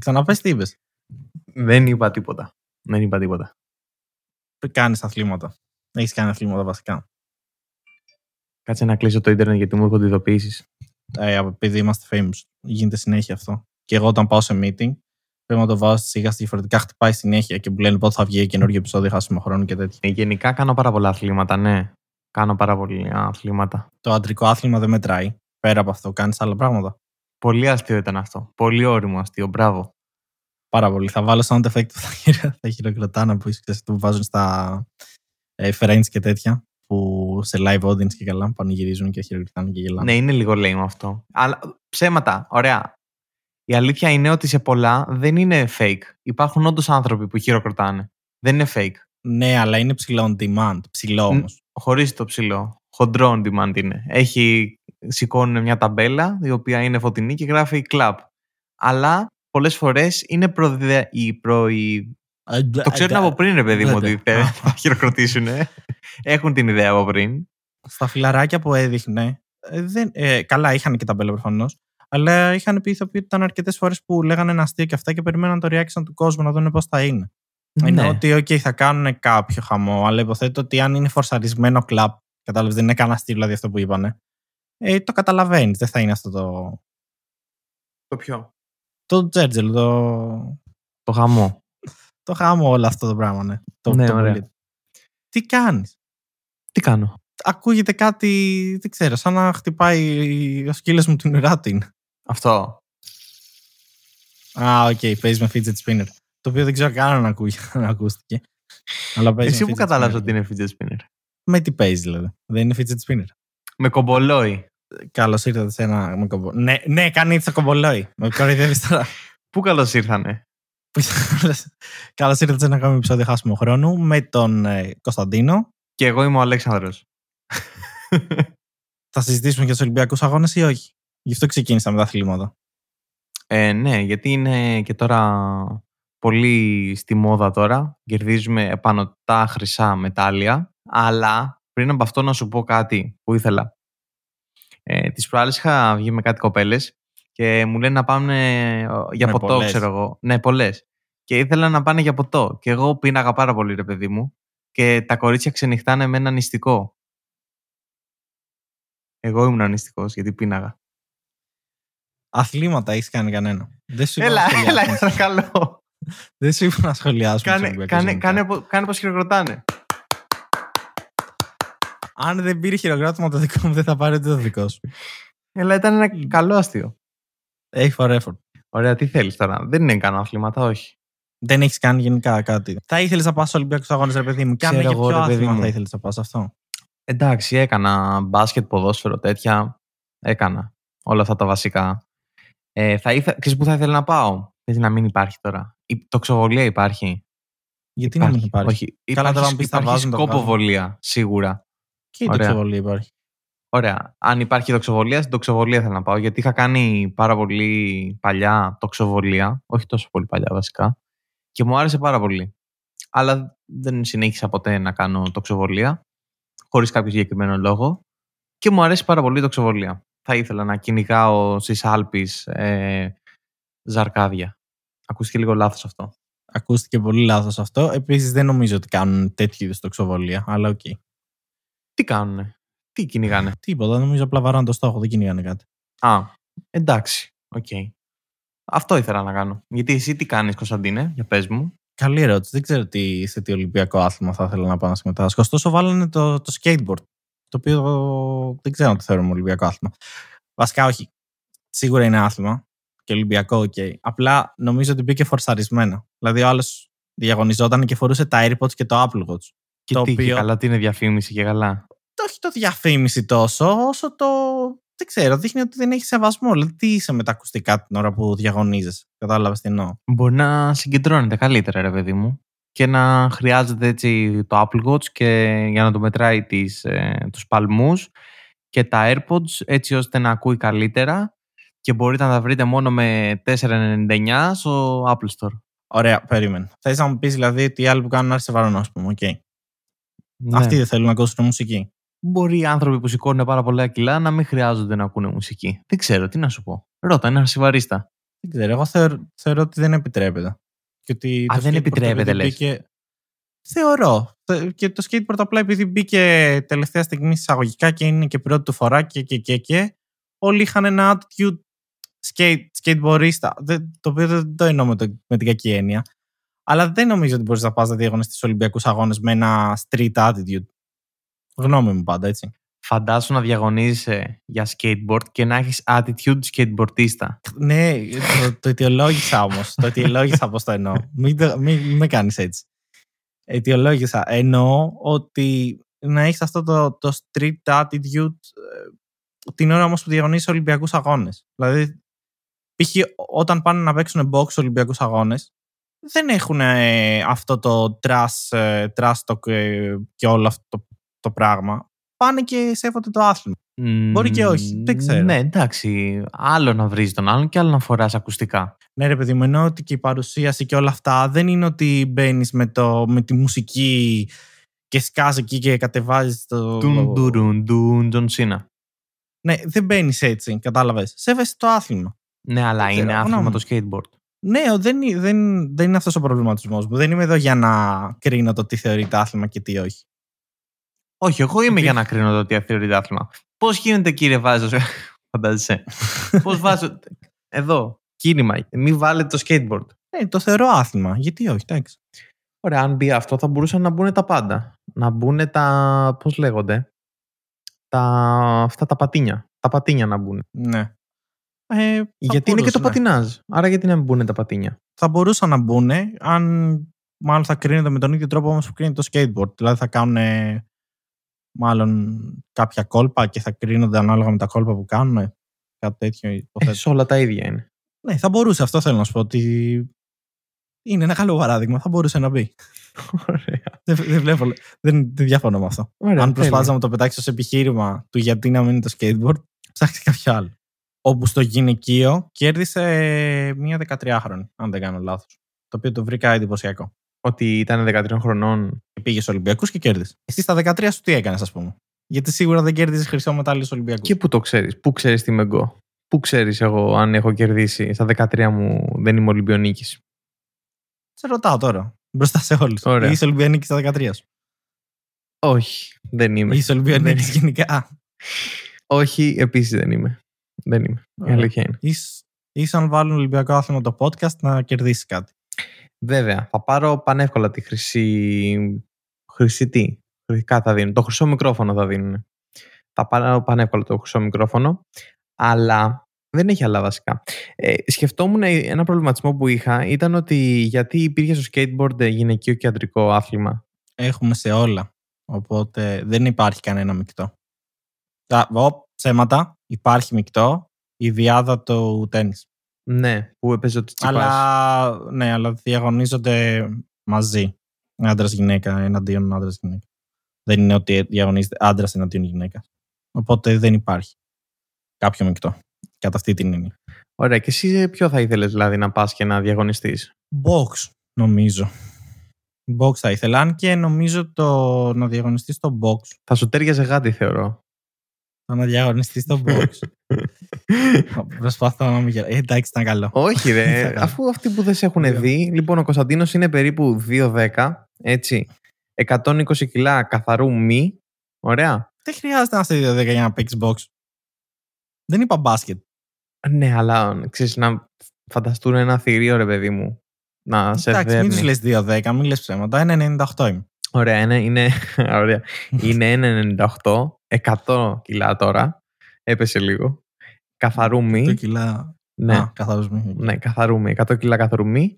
Ξαναπες τι είπες. Δεν είπα τίποτα. Δεν είπα τίποτα. Κάνεις αθλήματα. Έχεις κάνει αθλήματα βασικά. Κάτσε να κλείσω το ίντερνετ γιατί μου έρχονται ειδοποιήσεις. Ε, επειδή είμαστε famous. Γίνεται συνέχεια αυτό. Και εγώ όταν πάω σε meeting, πρέπει να το βάζω στη σιγά διαφορετικά. Χτυπάει συνέχεια και μου λένε πότε θα βγει καινούργιο επεισόδιο, χάσουμε χρόνο και τέτοια. Ε, γενικά κάνω πάρα πολλά αθλήματα, ναι. Κάνω πάρα πολλά αθλήματα. Το αντρικό άθλημα δεν μετράει. Πέρα από αυτό, κάνεις άλλα πράγματα. Πολύ αστείο ήταν αυτό. Πολύ όριμο αστείο. Μπράβο. Πάρα πολύ. Θα βάλω sound effect που θα, χειρο- θα χειροκροτάνε που, ξέρεις, που βάζουν στα ε, friends και τέτοια. Που σε live audience και καλά πανηγυρίζουν και χειροκροτάνε και γελάνε. Ναι, είναι λίγο lame αυτό. Αλλά ψέματα. Ωραία. Η αλήθεια είναι ότι σε πολλά δεν είναι fake. Υπάρχουν όντως άνθρωποι που χειροκροτάνε. Δεν είναι fake. Ναι, αλλά είναι ψηλό on demand. Ψηλό όμως. Χωρίς το ψηλό. Χοντρό on demand είναι. Έχει, σηκώνουν μια ταμπέλα η οποία είναι φωτεινή και γράφει club. Αλλά πολλές φορές είναι προδε... η προ... η- Το ξέρουν από πριν, ρε παιδί μου, ότι θε- θα χειροκροτήσουν. Έχουν την ιδέα από πριν. Στα φιλαράκια που έδειχνε. ε, δεν, ε, καλά, είχαν και τα μπέλα προφανώς. Αλλά είχαν πει ηθοποιοί ότι ήταν αρκετές φορές που λέγανε ένα αστείο και αυτά και περιμέναν το reaction του κόσμου να δουν πώς θα είναι. Είναι Ναι. ότι, OK, θα κάνουν κάποιο χαμό, αλλά υποθέτω ότι αν είναι φορσαρισμένο κλαπ, κατάλαβες, δεν είναι κανένα αστείο δηλαδή αυτό που είπανε. Ε, το καταλαβαίνεις, δεν θα είναι αυτό το. Το ποιο; Το τζέρτζελ, το. Το χαμό. Το χαμό όλο αυτό το πράγμα, ναι. Το, Ναι, το ωραία. πολύ. Τι κάνεις; Τι κάνω; Ακούγεται κάτι, δεν ξέρω, σαν να χτυπάει ο σκύλος μου την ουρά του είναι. Αυτό. Α, οκ, παίζεις με fidget spinner. Το οποίο δεν ξέρω καν αν ακούγε- αν ακούστηκε. Αλλά παίζεις Εσύ με που fidget κατάλαβες spinner. ότι είναι fidget spinner; Με τι παίζεις δηλαδή. Δεν είναι fidget spinner. Με κομπολόι. Καλώς ήρθατε σε ένα. Με κομπο... Ναι, ναι, κάνει το κομπολόι. Με κοροϊδεύεις τώρα. Πού καλώς ήρθανε; Καλώ ήρθατε σε ένα ακόμη επεισόδιο Χάσιμο Χρόνου με τον ε, Κωνσταντίνο. Και εγώ είμαι ο Αλέξανδρος. Θα συζητήσουμε για τους Ολυμπιακούς Αγώνες ή όχι; Γι' αυτό ξεκίνησα με τα αθλήματα. Ε, ναι, γιατί είναι και τώρα πολύ στη μόδα τώρα. Κερδίζουμε επάνω τα χρυσά μετάλλια. Αλλά πριν από αυτό να σου πω κάτι που ήθελα. Ε, τις προάλλες είχα βγει με κάτι κοπέλες και μου λένε να πάμε ε, για Με ποτό, πολλές. ξέρω εγώ. Ναι, πολλές. Και ήθελα να πάνε για ποτό. Και εγώ πίναγα πάρα πολύ, ρε παιδί μου. Και τα κορίτσια ξενυχτάνε με ένα νηστικό. Εγώ ήμουν νηστικός γιατί πίναγα. Αθλήματα έχεις κάνει κανένα. Δεν σου είπα Έλα, να σχολιάσουμε. έλα, παρακαλώ. Δεν σου είπα να σχολιάσουμε. τους Κάνε, Ολυμπιακούς κάνε, γενικά. κάνε, πο- κάνε πως χειροκροτάνε. Αν δεν πήρε χειροκρότημα το δικό μου, δεν θα πάρει ούτε το δικό σου. Έλα, ήταν ένα καλό αστείο. Έχει for effort. Ωραία, τι θέλεις τώρα; Δεν είναι κανένα αθλήματα, όχι. Δεν έχεις κάνει γενικά κάτι. Θα ήθελες να πας στους Ολυμπιακούς Αγώνες, ρε παιδί μου. Και αν Ξέρω για εγώ, ποιο ρε παιδί άθλημα μου. θα ήθελες να πας αυτό. Εντάξει, έκανα μπάσκετ, ποδόσφαιρο, τέτοια. Έκανα όλα αυτά τα βασικά. Ε, θα ήθε... Ξέρεις που θα ήθελα να πάω; Παίζει να μην υπάρχει τώρα. Η τοξοβολία υπάρχει. Γιατί να μην υπάρχει. Όχι. Καλά, τώρα υπάρχει, αν πεις, τα υπάρχει βάζουν, τα βγάζουν. σκοποβολία, σίγουρα. Και η Ωραία. τοξοβολία υπάρχει. Ωραία. Αν υπάρχει τοξοβολία, στην τοξοβολία θέλω να πάω. Γιατί είχα κάνει πάρα πολύ παλιά τοξοβολία. Όχι τόσο πολύ παλιά βασικά. Και μου άρεσε πάρα πολύ. Αλλά δεν συνέχισα ποτέ να κάνω τοξοβολία. Χωρίς κάποιο συγκεκριμένο λόγο. Και μου αρέσει πάρα πολύ η τοξοβολία. Θα ήθελα να κυνηγάω στις Άλπεις ε, ζαρκάδια. Ακούστηκε λίγο λάθος αυτό. Ακούστηκε πολύ λάθος αυτό. Επίσης, δεν νομίζω ότι κάνουν τέτοιου είδους τοξοβολία. Αλλά οκ. Τι κάνουνε, τι κυνηγάνε; Τίποτα. Νομίζω απλά βαράνε το στόχο. Δεν κυνηγάνε κάτι. Α, εντάξει. Οκ. Αυτό ήθελα να κάνω. Γιατί εσύ τι κάνεις Κωνσταντίνε, για πες μου. Καλή ερώτηση. Δεν ξέρω τι, σε τι Ολυμπιακό άθλημα θα ήθελα να πάω να συμμετάσχω. Ωστόσο, βάλανε το, το skateboard. Το οποίο δεν ξέρω αν το θεωρούμε Ολυμπιακό άθλημα. Βασικά, όχι. Σίγουρα είναι άθλημα και Ολυμπιακό, οκ. Απλά νομίζω ότι μπήκε φορσαρισμένα. Δηλαδή, ο άλλος διαγωνιζόταν και φορούσε τα AirPods και το Apple Watch. Και το τι, και οποίο- καλά τι είναι διαφήμιση και καλά; Το όχι το διαφήμιση τόσο, όσο το. Δεν ξέρω, δείχνει ότι δεν έχει σεβασμό. Δηλαδή, τι είσαι με τα ακουστικά την ώρα που διαγωνίζεσαι. Κατάλαβες τι εννοώ; Μπορεί να συγκεντρώνεται καλύτερα ρε παιδί μου και να χρειάζεται έτσι το Apple Watch και για να το μετράει τις, ε, τους παλμούς και τα AirPods έτσι ώστε να ακούει καλύτερα και μπορείτε να τα βρείτε μόνο με 4,99 στο Apple Store. Ωραία, περίμενε. Θες να μου πεις δηλαδή ότι οι άλλοι που κάνουν άρση βαρών, ας πούμε. οκ. Ναι. Αυτοί δεν θέλουν να ακούσουν μουσική. Μπορεί οι άνθρωποι που σηκώνουν πάρα πολλά κιλά να μην χρειάζονται να ακούνε μουσική. Δεν ξέρω, τι να σου πω. Ρώτα, ένα αρσιβαρίστα. Δεν ξέρω. Εγώ θεωρώ, θεωρώ ότι δεν επιτρέπεται. Και ότι Α, το δεν skateboard επιτρέπεται, επειδή λες. μπήκε- Θεωρώ. Θε- Και το skateboard απλά επειδή μπήκε τελευταία στιγμή εισαγωγικά και είναι και πρώτη του φορά και και και και όλοι είχαν ένα attitude skate, skateboardista. Δεν- Το οποίο δεν το εννοώ με, το, με την κακή έννοια. Αλλά δεν νομίζω ότι μπορείς να πας να διαγωνιστείς στους Ολυμπιακούς Αγώνες με ένα street attitude. Γνώμη μου πάντα, έτσι. Φαντάσου να διαγωνίζεσαι για skateboard και να έχεις attitude skateboardista. Ναι, το, το αιτιολόγησα όμως. το αιτιολόγησα πώς το εννοώ. Μην, το- μην, μην με κάνεις έτσι. Αιτιολόγησα. Εννοώ ότι να έχεις αυτό το, το street attitude ε, την ώρα όμως που διαγωνίζεις Ολυμπιακούς Αγώνες. Δηλαδή, π.χ. όταν πάνε να παίξουν box Ολυμπιακούς Αγώνες, δεν έχουν ε, αυτό το trash, ε, trash talk ε, και όλο αυτό το, το πράγμα. Πάνε και σέβονται το άθλημα. Μπορεί και όχι, δεν ξέρω. Ναι, εντάξει. Άλλο να βρεις τον άλλον και άλλο να φοράς ακουστικά. Ναι, ρε παιδί μου, εννοώ ότι και η παρουσίαση και όλα αυτά δεν είναι ότι μπαίνεις με, το, με τη μουσική και σκάς εκεί και κατεβάζεις το. Τουν τουρουν τουν John Cena. Ναι, δεν μπαίνεις έτσι, κατάλαβες. Σέβεσαι το άθλημα. Ναι, αλλά Δεν ξέρω, είναι άθλημα γνώμη. το skateboard. Ναι, ο- δεν, είναι- δεν, δεν είναι αυτός ο προβληματισμός μου. Δεν είμαι εδώ για να κρίνω το τι θεωρείται άθλημα και τι όχι. Όχι, εγώ είμαι Υπήρχε- για να κρίνω το ότι θεωρείται άθλημα. Πώς γίνεται, κύριε Βάζος, φαντάζεσαι. Πώς βάζω. Εδώ, κίνημα. Μην βάλετε το skateboard. Ναι, το θεωρώ άθλημα. Γιατί όχι, εντάξει. Ωραία, αν μπει αυτό, θα μπορούσαν να μπουν τα πάντα. Να μπουν τα. Πώς λέγονται. Τα, αυτά τα πατίνια. Τα πατίνια να μπουν. Ναι. Ε, θα γιατί είναι και το μπορούσε, ναι. πατινάζ. Άρα γιατί να μην μπουν τα πατίνια; Θα μπορούσαν να μπουν αν μάλλον θα κρίνεται με τον ίδιο τρόπο όμως που κρίνεται το skateboard. Δηλαδή θα κάνουν ε, μάλλον κάποια κόλπα και θα κρίνονται ανάλογα με τα κόλπα που κάνουν. Κάτι τέτοιο Ε, υποθέτω. σε όλα τα ίδια είναι. Ναι, θα μπορούσε. Αυτό θέλω να σου πω. Ότι είναι ένα καλό παράδειγμα. Θα μπορούσε να μπει. Ωραία. δεν, δεν βλέπω. Δεν, δεν διαφωνώ με αυτό. Ωραία, αν προσπάθησα τέλεια. να το πετάξεις ως επιχείρημα του γιατί να μην είναι το skateboard, ψάχνει κάποιο άλλο. Όπου στο γυναικείο κέρδισε μία 13χρονη, αν δεν κάνω λάθος. Το οποίο το βρήκα εντυπωσιακό. Ότι ήταν 13 χρονών. Και πήγε στους Ολυμπιακούς και κέρδισε. Εσύ στα 13 σου τι έκανες, ας πούμε; Γιατί σίγουρα δεν κέρδισε χρυσό μετάλλιο στους Ολυμπιακούς. Και πού το ξέρεις, πού ξέρεις τι είμαι εγώ; Πού ξέρεις εγώ αν έχω κερδίσει; Στα 13 μου δεν είμαι Ολυμπιονίκης. Σε ρωτάω τώρα. Μπροστά σε όλους. Ωραία. Είσαι Ολυμπιανίκη στα 13 σου; Όχι, δεν είμαι. Είσαι Ολυμπιανίκη Δεν- γενικά; Όχι, επίσης δεν είμαι. Δεν είμαι. Η Ωραία. αλήθεια είναι. Είσαι, είσαι αν βάλουν Ολυμπιακό άθλημα το podcast να κερδίσει κάτι. Βέβαια, θα πάρω πανεύκολα τη χρυσή. Χρυσή τι; Χρυσικά θα δίνουν. Το χρυσό μικρόφωνο θα δίνουν. Θα πάρω πανεύκολα το χρυσό μικρόφωνο. Αλλά δεν έχει άλλα βασικά. Ε, σκεφτόμουν ένα προβληματισμό που είχα ήταν ότι γιατί υπήρχε στο skateboard γυναικείο και αντρικό άθλημα. Έχουμε σε όλα. Οπότε δεν υπάρχει κανένα μεικτό. Α, Ω, ψέματα. Υπάρχει μεικτό. Η διάδα του τέννη. Ναι, που έπαιζε ο Τσιτσιπάς. Αλλά, ναι, αλλά διαγωνίζονται μαζί. Άντρας γυναίκα εναντίον άντρας γυναίκα. Δεν είναι ότι διαγωνίζεται άντρας εναντίον γυναίκας. Οπότε δεν υπάρχει κάποιο μεικτό. Κατά αυτή την έννοια. Ωραία, και εσύ ποιο θα ήθελες δηλαδή να πας και να διαγωνιστείς; Box, νομίζω. Box θα ήθελα. Αν και νομίζω το να διαγωνιστεί στο box. Θα σου τέριαζε γάτι θεωρώ. Το να διαγωνιστεί στο box. Προσπαθώ να μην γελάω. Ε, εντάξει, ήταν καλό. Όχι Θα ρε, κάνω. αφού αυτοί που δεν σε έχουν Δύο. δει, λοιπόν ο Κωνσταντίνος είναι περίπου 2,10, έτσι, 120 κιλά καθαρού μη, ωραία. Δεν χρειάζεται να είστε 2-10 για να παίξεις box. Δεν είπα μπάσκετ. Ναι, αλλά ξέρεις να φανταστούν ένα θηρίο ρε παιδί μου, να σε Εντάξει, μην δέρνει. τους λες 2-10, μην λες ψέματα. 1,98 είμαι. Ωραία, είναι, είναι, ωραία. είναι 1,98, 100 κιλά τώρα, έπεσε λίγο. Καθαρού Το μη, κιλά. ναι, Α, καθαρός μη. ναι, καθαρού μη, 100 κιλά καθαρού μη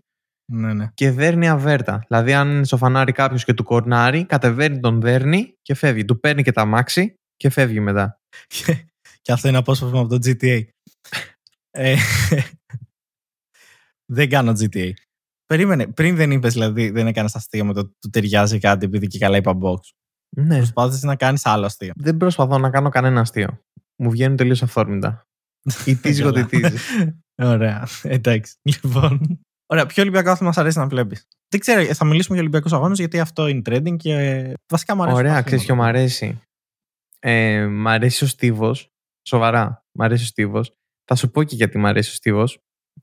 ναι, ναι. και δέρνει αβέρτα. Δηλαδή, αν στο φανάρι κάποιος και του κορνάρει, κατεβαίνει τον δέρνει και φεύγει. Του παίρνει και τα μάξι και φεύγει μετά. Και- και αυτό είναι απόσπασμα από το GTA. ε, δεν κάνω GTA. Περίμενε, πριν δεν είπες, δηλαδή, δεν έκανες αστείο με το ότι του ταιριάζει κάτι επειδή και καλά είπα box. Ναι. Προσπάθησες να κάνεις άλλο αστείο. Δεν προσπαθώ να κάνω κανένα αστείο. Μου βγαίνουν τελείως αυθόρμητα. Ιτίζει Καλά. ότι ιτίζει. Ωραία. Εντάξει. Λοιπόν. Ωραία. Ποιο Ολυμπιακό άθλημα μας αρέσει να βλέπεις; Δεν ξέρω, θα μιλήσουμε για Ολυμπιακούς Αγώνες γιατί αυτό είναι trending και ε, βασικά μου αρέσει. Ωραία, ξέρεις ποιο μ' αρέσει; Ε, μ' αρέσει ο Στίβος. Σοβαρά. Μ' αρέσει ο Στίβος. Θα σου πω και γιατί μ' αρέσει ο Στίβος.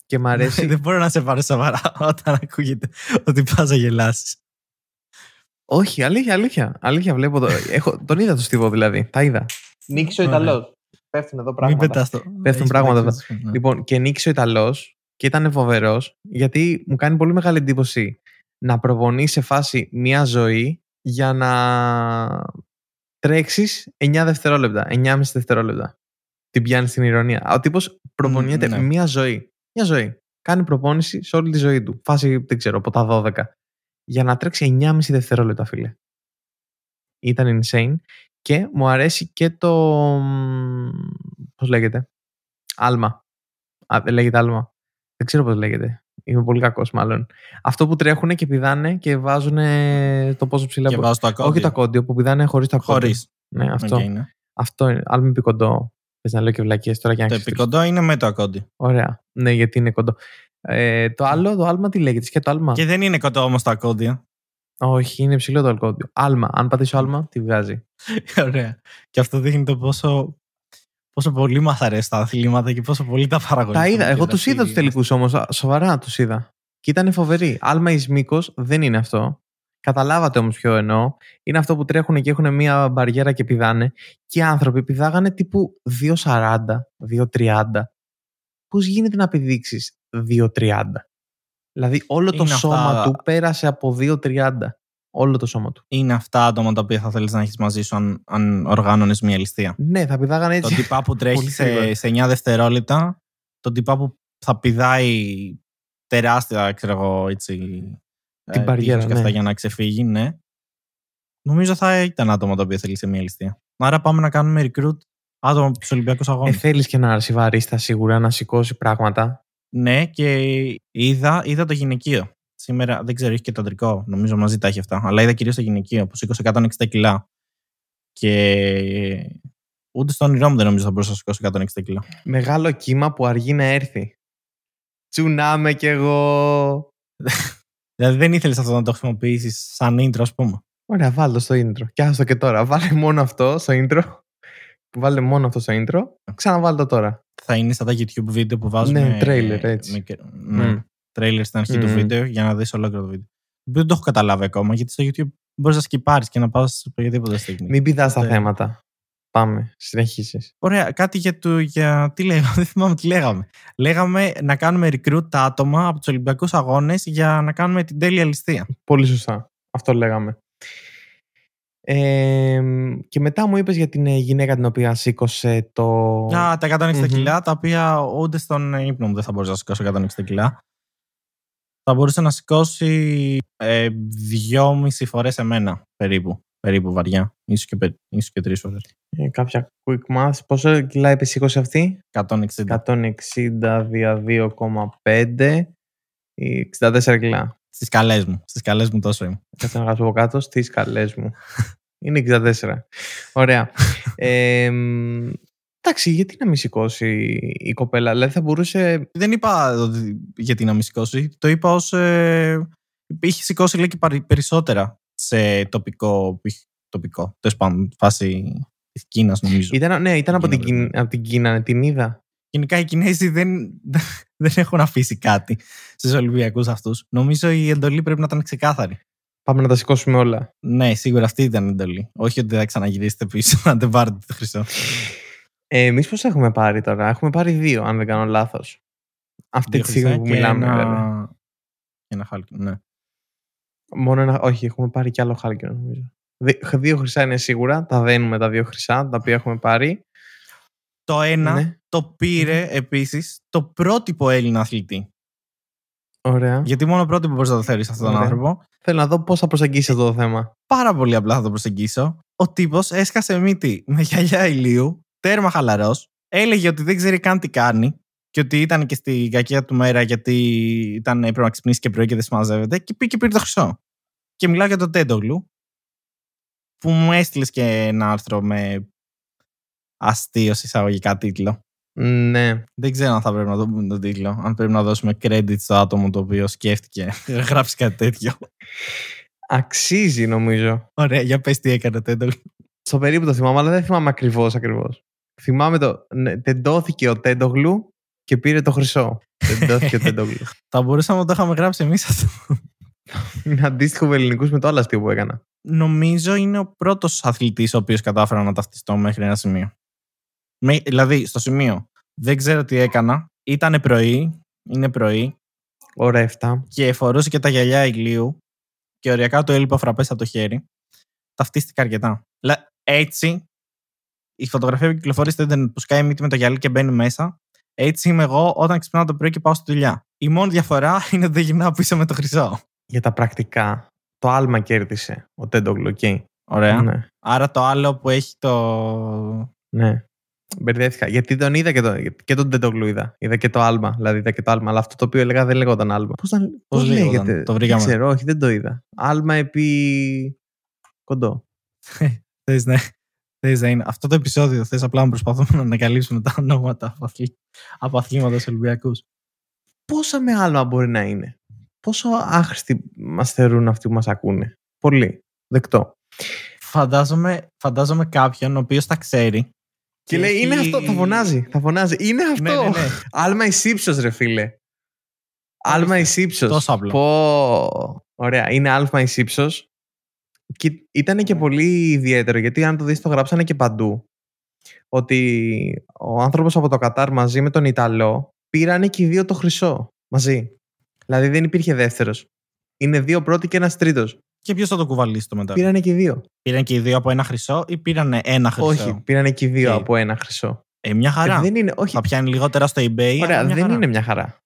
Και μ' αρέσει. Δεν μπορώ να σε πάρω σοβαρά όταν ακούγεται ότι πας να γελάσεις. Όχι, αλήθεια, αλήθεια. Αλήθεια, βλέπω. Το... Έχω... Τον είδα το στίβο δηλαδή. Τα είδα. Νίκησε ο Ωραία. Ιταλός. Πέφτουν εδώ Μην πράγματα. πετάς το. Πέφτουν Έχεις πράγματα εδώ. παίξει, ναι. Λοιπόν, και νίκησε ο Ιταλός και ήταν φοβερός γιατί μου κάνει πολύ μεγάλη εντύπωση να προπονεί σε φάση μία ζωή για να τρέξεις 9 δευτερόλεπτα, 9,5 δευτερόλεπτα. Την πιάνεις στην ηρωνία. Ο τύπος προπονιέται ναι. μία ζωή. Μία ζωή. Κάνει προπόνηση σε όλη τη ζωή του. Φάση, δεν ξέρω, από τα 12. Για να τρέξει 9,5 δευτερόλεπτα, φίλε. Ήταν insane. Και μου αρέσει και το. Πώς λέγεται. Άλμα. Α, δεν λέγεται άλμα. Δεν ξέρω πώς λέγεται. Είμαι πολύ κακός, μάλλον. Αυτό που τρέχουν και πηδάνε και βάζουν το πόσο ψηλά. Και μπο- βάζω το ακόμη. Όχι το ακόντιο, που πηδάνε χωρίς το ακόντιο. Χωρίς. Ναι, αυτό. ναι. Αυτό είναι. Άλμα επί κοντό. Πες να λέω και βλακίες τώρα και να Το ξεφύγεις. επικοντό είναι με το ακόντι. Ωραία. Ναι, γιατί είναι κοντό. Ε, το άλλο, το άλμα τι λέγεται, και το άλμα. Και δεν είναι κοντό όμως το ακόντιο. Όχι, είναι ψηλό το αλκόντιο. Άλμα. Αν πατήσω άλμα, τι βγάζει. Ωραία. Και αυτό δείχνει το πόσο, πόσο πολύ μας αρέσει τα αθλήματα και πόσο πολύ τα παραγωγικά. Τα είδα. Εγώ τους είδα τους τελικούς όμως. Σοβαρά τους είδα. Και ήταν φοβεροί. Άλμα εις μήκος δεν είναι αυτό. Καταλάβατε όμως ποιο εννοώ. Είναι αυτό που τρέχουν και έχουν μία μπαριέρα και πηδάνε. Και οι άνθρωποι πηδάγανε τύπου 2,40, 2,30. Πώς γίνεται να πηδήξει 2,30. Δηλαδή όλο το Είναι σώμα αυτά- του πέρασε από 2,30. Όλο το σώμα του. Είναι αυτά άτομα τα οποία θα θέλεις να έχεις μαζί σου αν, αν οργάνωνες μια ληστεία. Ναι, θα πηδάγανε Το έτσι. τυπά που τρέχει Πολύ σε, γρήγορα. σε 9 δευτερόλεπτα, το τυπά που θα πηδάει τεράστια, ξέρω εγώ, έτσι. Την ε, μπαριέρα, τείχος και αυτά ναι. για να ξεφύγει, ναι. Νομίζω θα ήταν άτομα τα οποία θέλεις σε μια ληστεία. Άρα πάμε να κάνουμε recruit άτομα από τους Ολυμπιακούς Ε, Αγώνε. θέλεις και ένα αρσιβαρίστα σίγουρα να σηκώσει πράγματα. Ναι, και είδα, είδα το γυναικείο. Σήμερα δεν ξέρω, έχει και το αντρικό. Νομίζω μαζί τα έχει αυτά. Αλλά είδα κυρίως το γυναικείο που σήκωσε 160 κιλά. Και ούτε στο όνειρό μου δεν νομίζω θα μπορούσα να σηκώσω 160 κιλά. Μεγάλο κύμα που αργεί να έρθει. Τσουνάμε κι εγώ. Δηλαδή δεν ήθελες αυτό να το χρησιμοποιήσεις σαν intro, ας πούμε. Ωραία, βάλ το στο intro. Και άστο και τώρα. Βάλε μόνο αυτό στο intro. Βάλε μόνο αυτό στο intro. Ξαναβάλε το τώρα. Θα είναι σαν τα YouTube βίντεο που βάζουν. Ναι, trailer, έτσι. Με, και- ναι, Μμ. trailer στην αρχή του Μμ. βίντεο για να δεις ολόκληρο το βίντεο. Το οποίο δεν το έχω καταλάβει ακόμα γιατί στο YouTube μπορείς να σκυπάρεις και να πας σε οποιαδήποτε στιγμή. Μην πηδάς τα Οπότε- θέματα. Πάμε. Συνεχίσεις. Ωραία, κάτι για, το, για τι λέγαμε, δεν θυμάμαι τι λέγαμε. Λέγαμε να κάνουμε recruit τα άτομα από τους Ολυμπιακούς Αγώνες για να κάνουμε την τέλεια ληστεία. Πολύ σωστά. Αυτό λέγαμε. Ε, και μετά μου είπες για την ε, γυναίκα την οποία σήκωσε το... Α, τα 160 Μμμ. κιλά, τα οποία ούτε στον ύπνο μου δεν θα μπορούσα να σηκώσω 160 κιλά. Θα μπορούσε να σηκώσει ε, δυόμιση φορές εμένα περίπου. Περίπου βαριά. ίσως και, πε- ίσως και τρεις φορές. Ε, κάποια quick math. Πόσο κιλά είπε σήκωσε αυτή; 160. 160 δια 2,5 ή 64 κιλά. Στις καλές μου. Στις καλές μου τόσο είμαι. Κάτσε να γράψω από κάτω στις καλές μου. Είναι 64. Ωραία. ε, μ, εντάξει, γιατί να μην σηκώσει η κοπέλα; Δηλαδή θα μπορούσε... Δεν είπα ότι- γιατί να μην σηκώσει. Το είπα ως... Ε, είχε σηκώσει λέει και παρι- περισσότερα σε τοπικό... τοπικό. Τέλος πάντων, φάση της Κίνας νομίζω. Ήταν, ναι, ήταν από την, Κίνα, Κίνα, από την Κίνα, ναι, την είδα. Γενικά οι Κινέζοι δεν, δεν έχουν αφήσει κάτι στους Ολυμπιακούς αυτούς. Νομίζω η εντολή πρέπει να ήταν ξεκάθαρη. Πάμε να τα σηκώσουμε όλα. Ναι, σίγουρα αυτή ήταν η εντολή. Όχι ότι θα ξαναγυρίσετε πίσω να δεν πάρετε το χρυσό. Ε, Εμείς πώς έχουμε πάρει τώρα; Έχουμε πάρει δύο, αν δεν κάνω λάθος. Αυτή Δύο τη στιγμή χρυσά που και μιλάμε, ένα... βέβαια. και Ένα χάλκινο, ναι. Μόνο ένα. Όχι, έχουμε πάρει κι άλλο χάλκινο, νομίζω. Δι- Δύο χρυσά είναι σίγουρα. Τα δένουμε τα δύο χρυσά, τα οποία έχουμε πάρει. Το ένα Ναι. το πήρε επίσης το πρότυπο Έλληνα αθλητή. Ωραία. Γιατί μόνο πρότυπο μπορείς να το θεωρείς αυτόν τον Ωραία. άνθρωπο. Θέλω να δω πώς θα προσεγγίσεις αυτό το θέμα. Πάρα πολύ απλά θα το προσεγγίσω. Ο τύπος έσκασε μύτη με γυαλιά ηλίου, τέρμα χαλαρός, έλεγε ότι δεν ξέρει καν τι κάνει και ότι ήταν και στην κακία του μέρα γιατί ήταν, έπρεπε να ξυπνήσει και πρωί και δεν συμμαζεύεται και πήγε και πήρε το χρυσό. Και μιλάω για τον Τέντογλου που μου έστειλες και ένα άρθρο με αστείο εισαγωγικά τίτλο. Ναι. Δεν ξέρω αν θα πρέπει να το πούμε τον τίτλο. Αν πρέπει να δώσουμε credit στο άτομο το οποίο σκέφτηκε να γράψει κάτι τέτοιο. Αξίζει, νομίζω. Ωραία, για πες τι έκανε ο Τέντογλου. Στο περίπου το θυμάμαι, αλλά δεν θυμάμαι ακριβώς ακριβώς. Θυμάμαι το. Ναι, τεντώθηκε ο Τέντογλου και πήρε το χρυσό. Δεν δόθηκε ο Τεντόγλου. Θα μπορούσαμε να το είχαμε γράψει εμείς αυτό. Είναι αντίστοιχο με ελληνικούς με το άλλο αστείο που έκανα. Νομίζω είναι ο πρώτος αθλητής ο οποίος κατάφερα να ταυτιστώ μέχρι ένα σημείο. Με, δηλαδή, στο σημείο. Δεν ξέρω τι έκανα. Ήταν πρωί. Είναι πρωί. Ωραία 7. Και φορούσε και τα γυαλιά ηλίου. Και οριακά του έλειπε ο φραπές από το χέρι. Ταυτίστηκα αρκετά. Λα- Έτσι, η φωτογραφία που κυκλοφορεί στο Ιντερνετ που σκάει μύτη με το γυαλί και μπαίνει μέσα. Έτσι είμαι εγώ όταν ξυπνάω το πρωί και πάω στη δουλειά. Η μόνη διαφορά είναι ότι δεν γυρνάω πίσω με το χρυσό. Για τα πρακτικά, το άλμα κέρδισε ο Τέντογλου, οκ. Ωραία. Ναι. Άρα το άλλο που έχει το. ναι. Μπερδεύτηκα. Γιατί τον είδα και, το, και τον Τέντογλου είδα. Είδα και το άλμα. Δηλαδή είδα και το άλμα. Αλλά αυτό το οποίο έλεγα δεν λέγονταν άλμα. Πώς Πώς πώς λέγονταν; λέγεται; Το βρήκαμε. Δεν ξέρω, όχι, δεν το είδα. Άλμα επί. κοντό. Θες να, θες να είναι. Αυτό το επεισόδιο θες απλά να προσπαθούμε να ανακαλύψουμε τα ονόματα από, αθλή, από αθλήματα Ολυμπιακούς. Πόσα με άλμα μπορεί να είναι; Πόσο άχρηστοι μας θεωρούν αυτοί που μας ακούνε; Πολύ. Δεκτό. Φαντάζομαι, φαντάζομαι κάποιον ο οποίος τα ξέρει. Και, λέει, έχει- είναι αυτό. Θα φωνάζει. Θα φωνάζει. Είναι αυτό. Ναι, ναι, ναι. Άλμα εις ύψος, ρε φίλε. Άλμα εις ύψος. Τόσο απλό. Πω. Ωραία. Είναι άλμα εις ύψος. Και ήταν και πολύ ιδιαίτερο, γιατί αν το δεις το γράψανε και παντού. Ότι ο άνθρωπος από το Κατάρ μαζί με τον Ιταλό πήρανε και οι δύο το χρυσό. Μαζί. Δηλαδή δεν υπήρχε δεύτερος. Είναι δύο πρώτοι και ένας τρίτος. Και ποιος θα το κουβαλήσει το μετά; Πήρανε και οι δύο. Πήραν και οι δύο από ένα χρυσό ή πήραν ένα χρυσό; Όχι, πήρανε και οι δύο Και- από ένα χρυσό. Ε, μια χαρά. Ε, δεν είναι, όχι, Θα πιάνει λιγότερα στο eBay. Ωραία, αλλά μια δεν χαρά. είναι μια χαρά.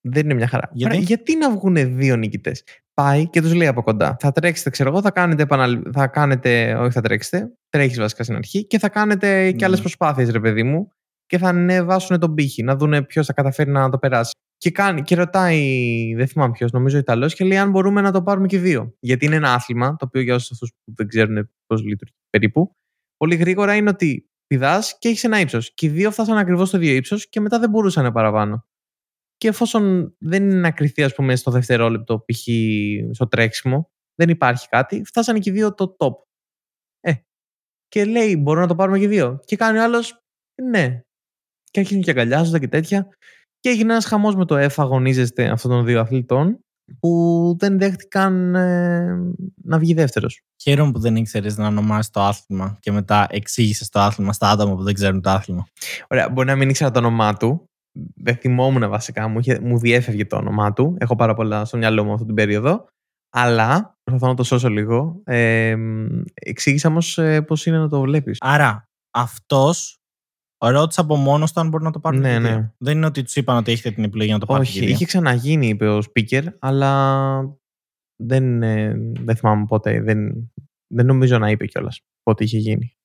Δεν είναι μια χαρά. Γιατί; Ωραία, γιατί να βγουν δύο νικητές; Πάει και τους λέει από κοντά. Θα τρέξετε, ξέρω εγώ, θα κάνετε, επαναλ... θα κάνετε. Όχι, θα τρέξετε. Τρέχεις βασικά στην αρχή και θα κάνετε και Ναι. άλλε προσπάθειες, ρε παιδί μου. Και θα ανεβάσουν τον πύχη, να δουν ποιος θα καταφέρει να το περάσει. Και, κάνει, και ρωτάει, δεν θυμάμαι ποιος, νομίζω Ιταλός, και λέει αν μπορούμε να το πάρουμε και δύο. Γιατί είναι ένα άθλημα, το οποίο για όσους αυτούς που δεν ξέρουν πώς λειτουργεί περίπου, πολύ γρήγορα είναι ότι πηδάς και έχεις ένα ύψος. Και οι δύο φτάσαν ακριβώς στο ίδιο ύψος και μετά δεν μπορούσαν παραπάνω. Και εφόσον δεν είναι να κρυθεί, ας πούμε, στο δευτερόλεπτο, π.χ. στο τρέξιμο, δεν υπάρχει κάτι, φτάσανε και οι δύο το top. Ε. Και λέει, μπορούμε να το πάρουμε και οι δύο. Και κάνει ο άλλος, ναι. Και αρχίζουν και αγκαλιάζονται και τέτοια. Και έγινε ένας χαμός με το F αγωνίζεστε αυτών των δύο αθλητών που δεν δέχτηκαν ε, να βγει δεύτερος. Χαίρομαι που δεν ήξερες να ονομάσεις το άθλημα και μετά εξήγησες το άθλημα στα άτομα που δεν ξέρουν το άθλημα. Ωραία, μπορεί να μην ήξερα το όνομά του. Δεν θυμόμουν βασικά, μου, είχε- μου διέφευγε το όνομά του. Έχω πάρα πολλά στο μυαλό μου αυτή την περίοδο. Αλλά προσπαθώ να το σώσω λίγο. Ε, εξήγησα όμως πώς είναι να το βλέπεις. Άρα, αυτός ρώτησε από μόνος του αν μπορεί να το πάρει. Ναι, και οι δύο. ναι. Δεν είναι ότι τους είπαν ότι έχετε την επιλογή να το πάρει. Όχι, είχε ξαναγίνει, είπε ο speaker, αλλά δεν, ε, δεν θυμάμαι πότε. Δεν, δεν νομίζω να είπε κιόλας πότε είχε γίνει.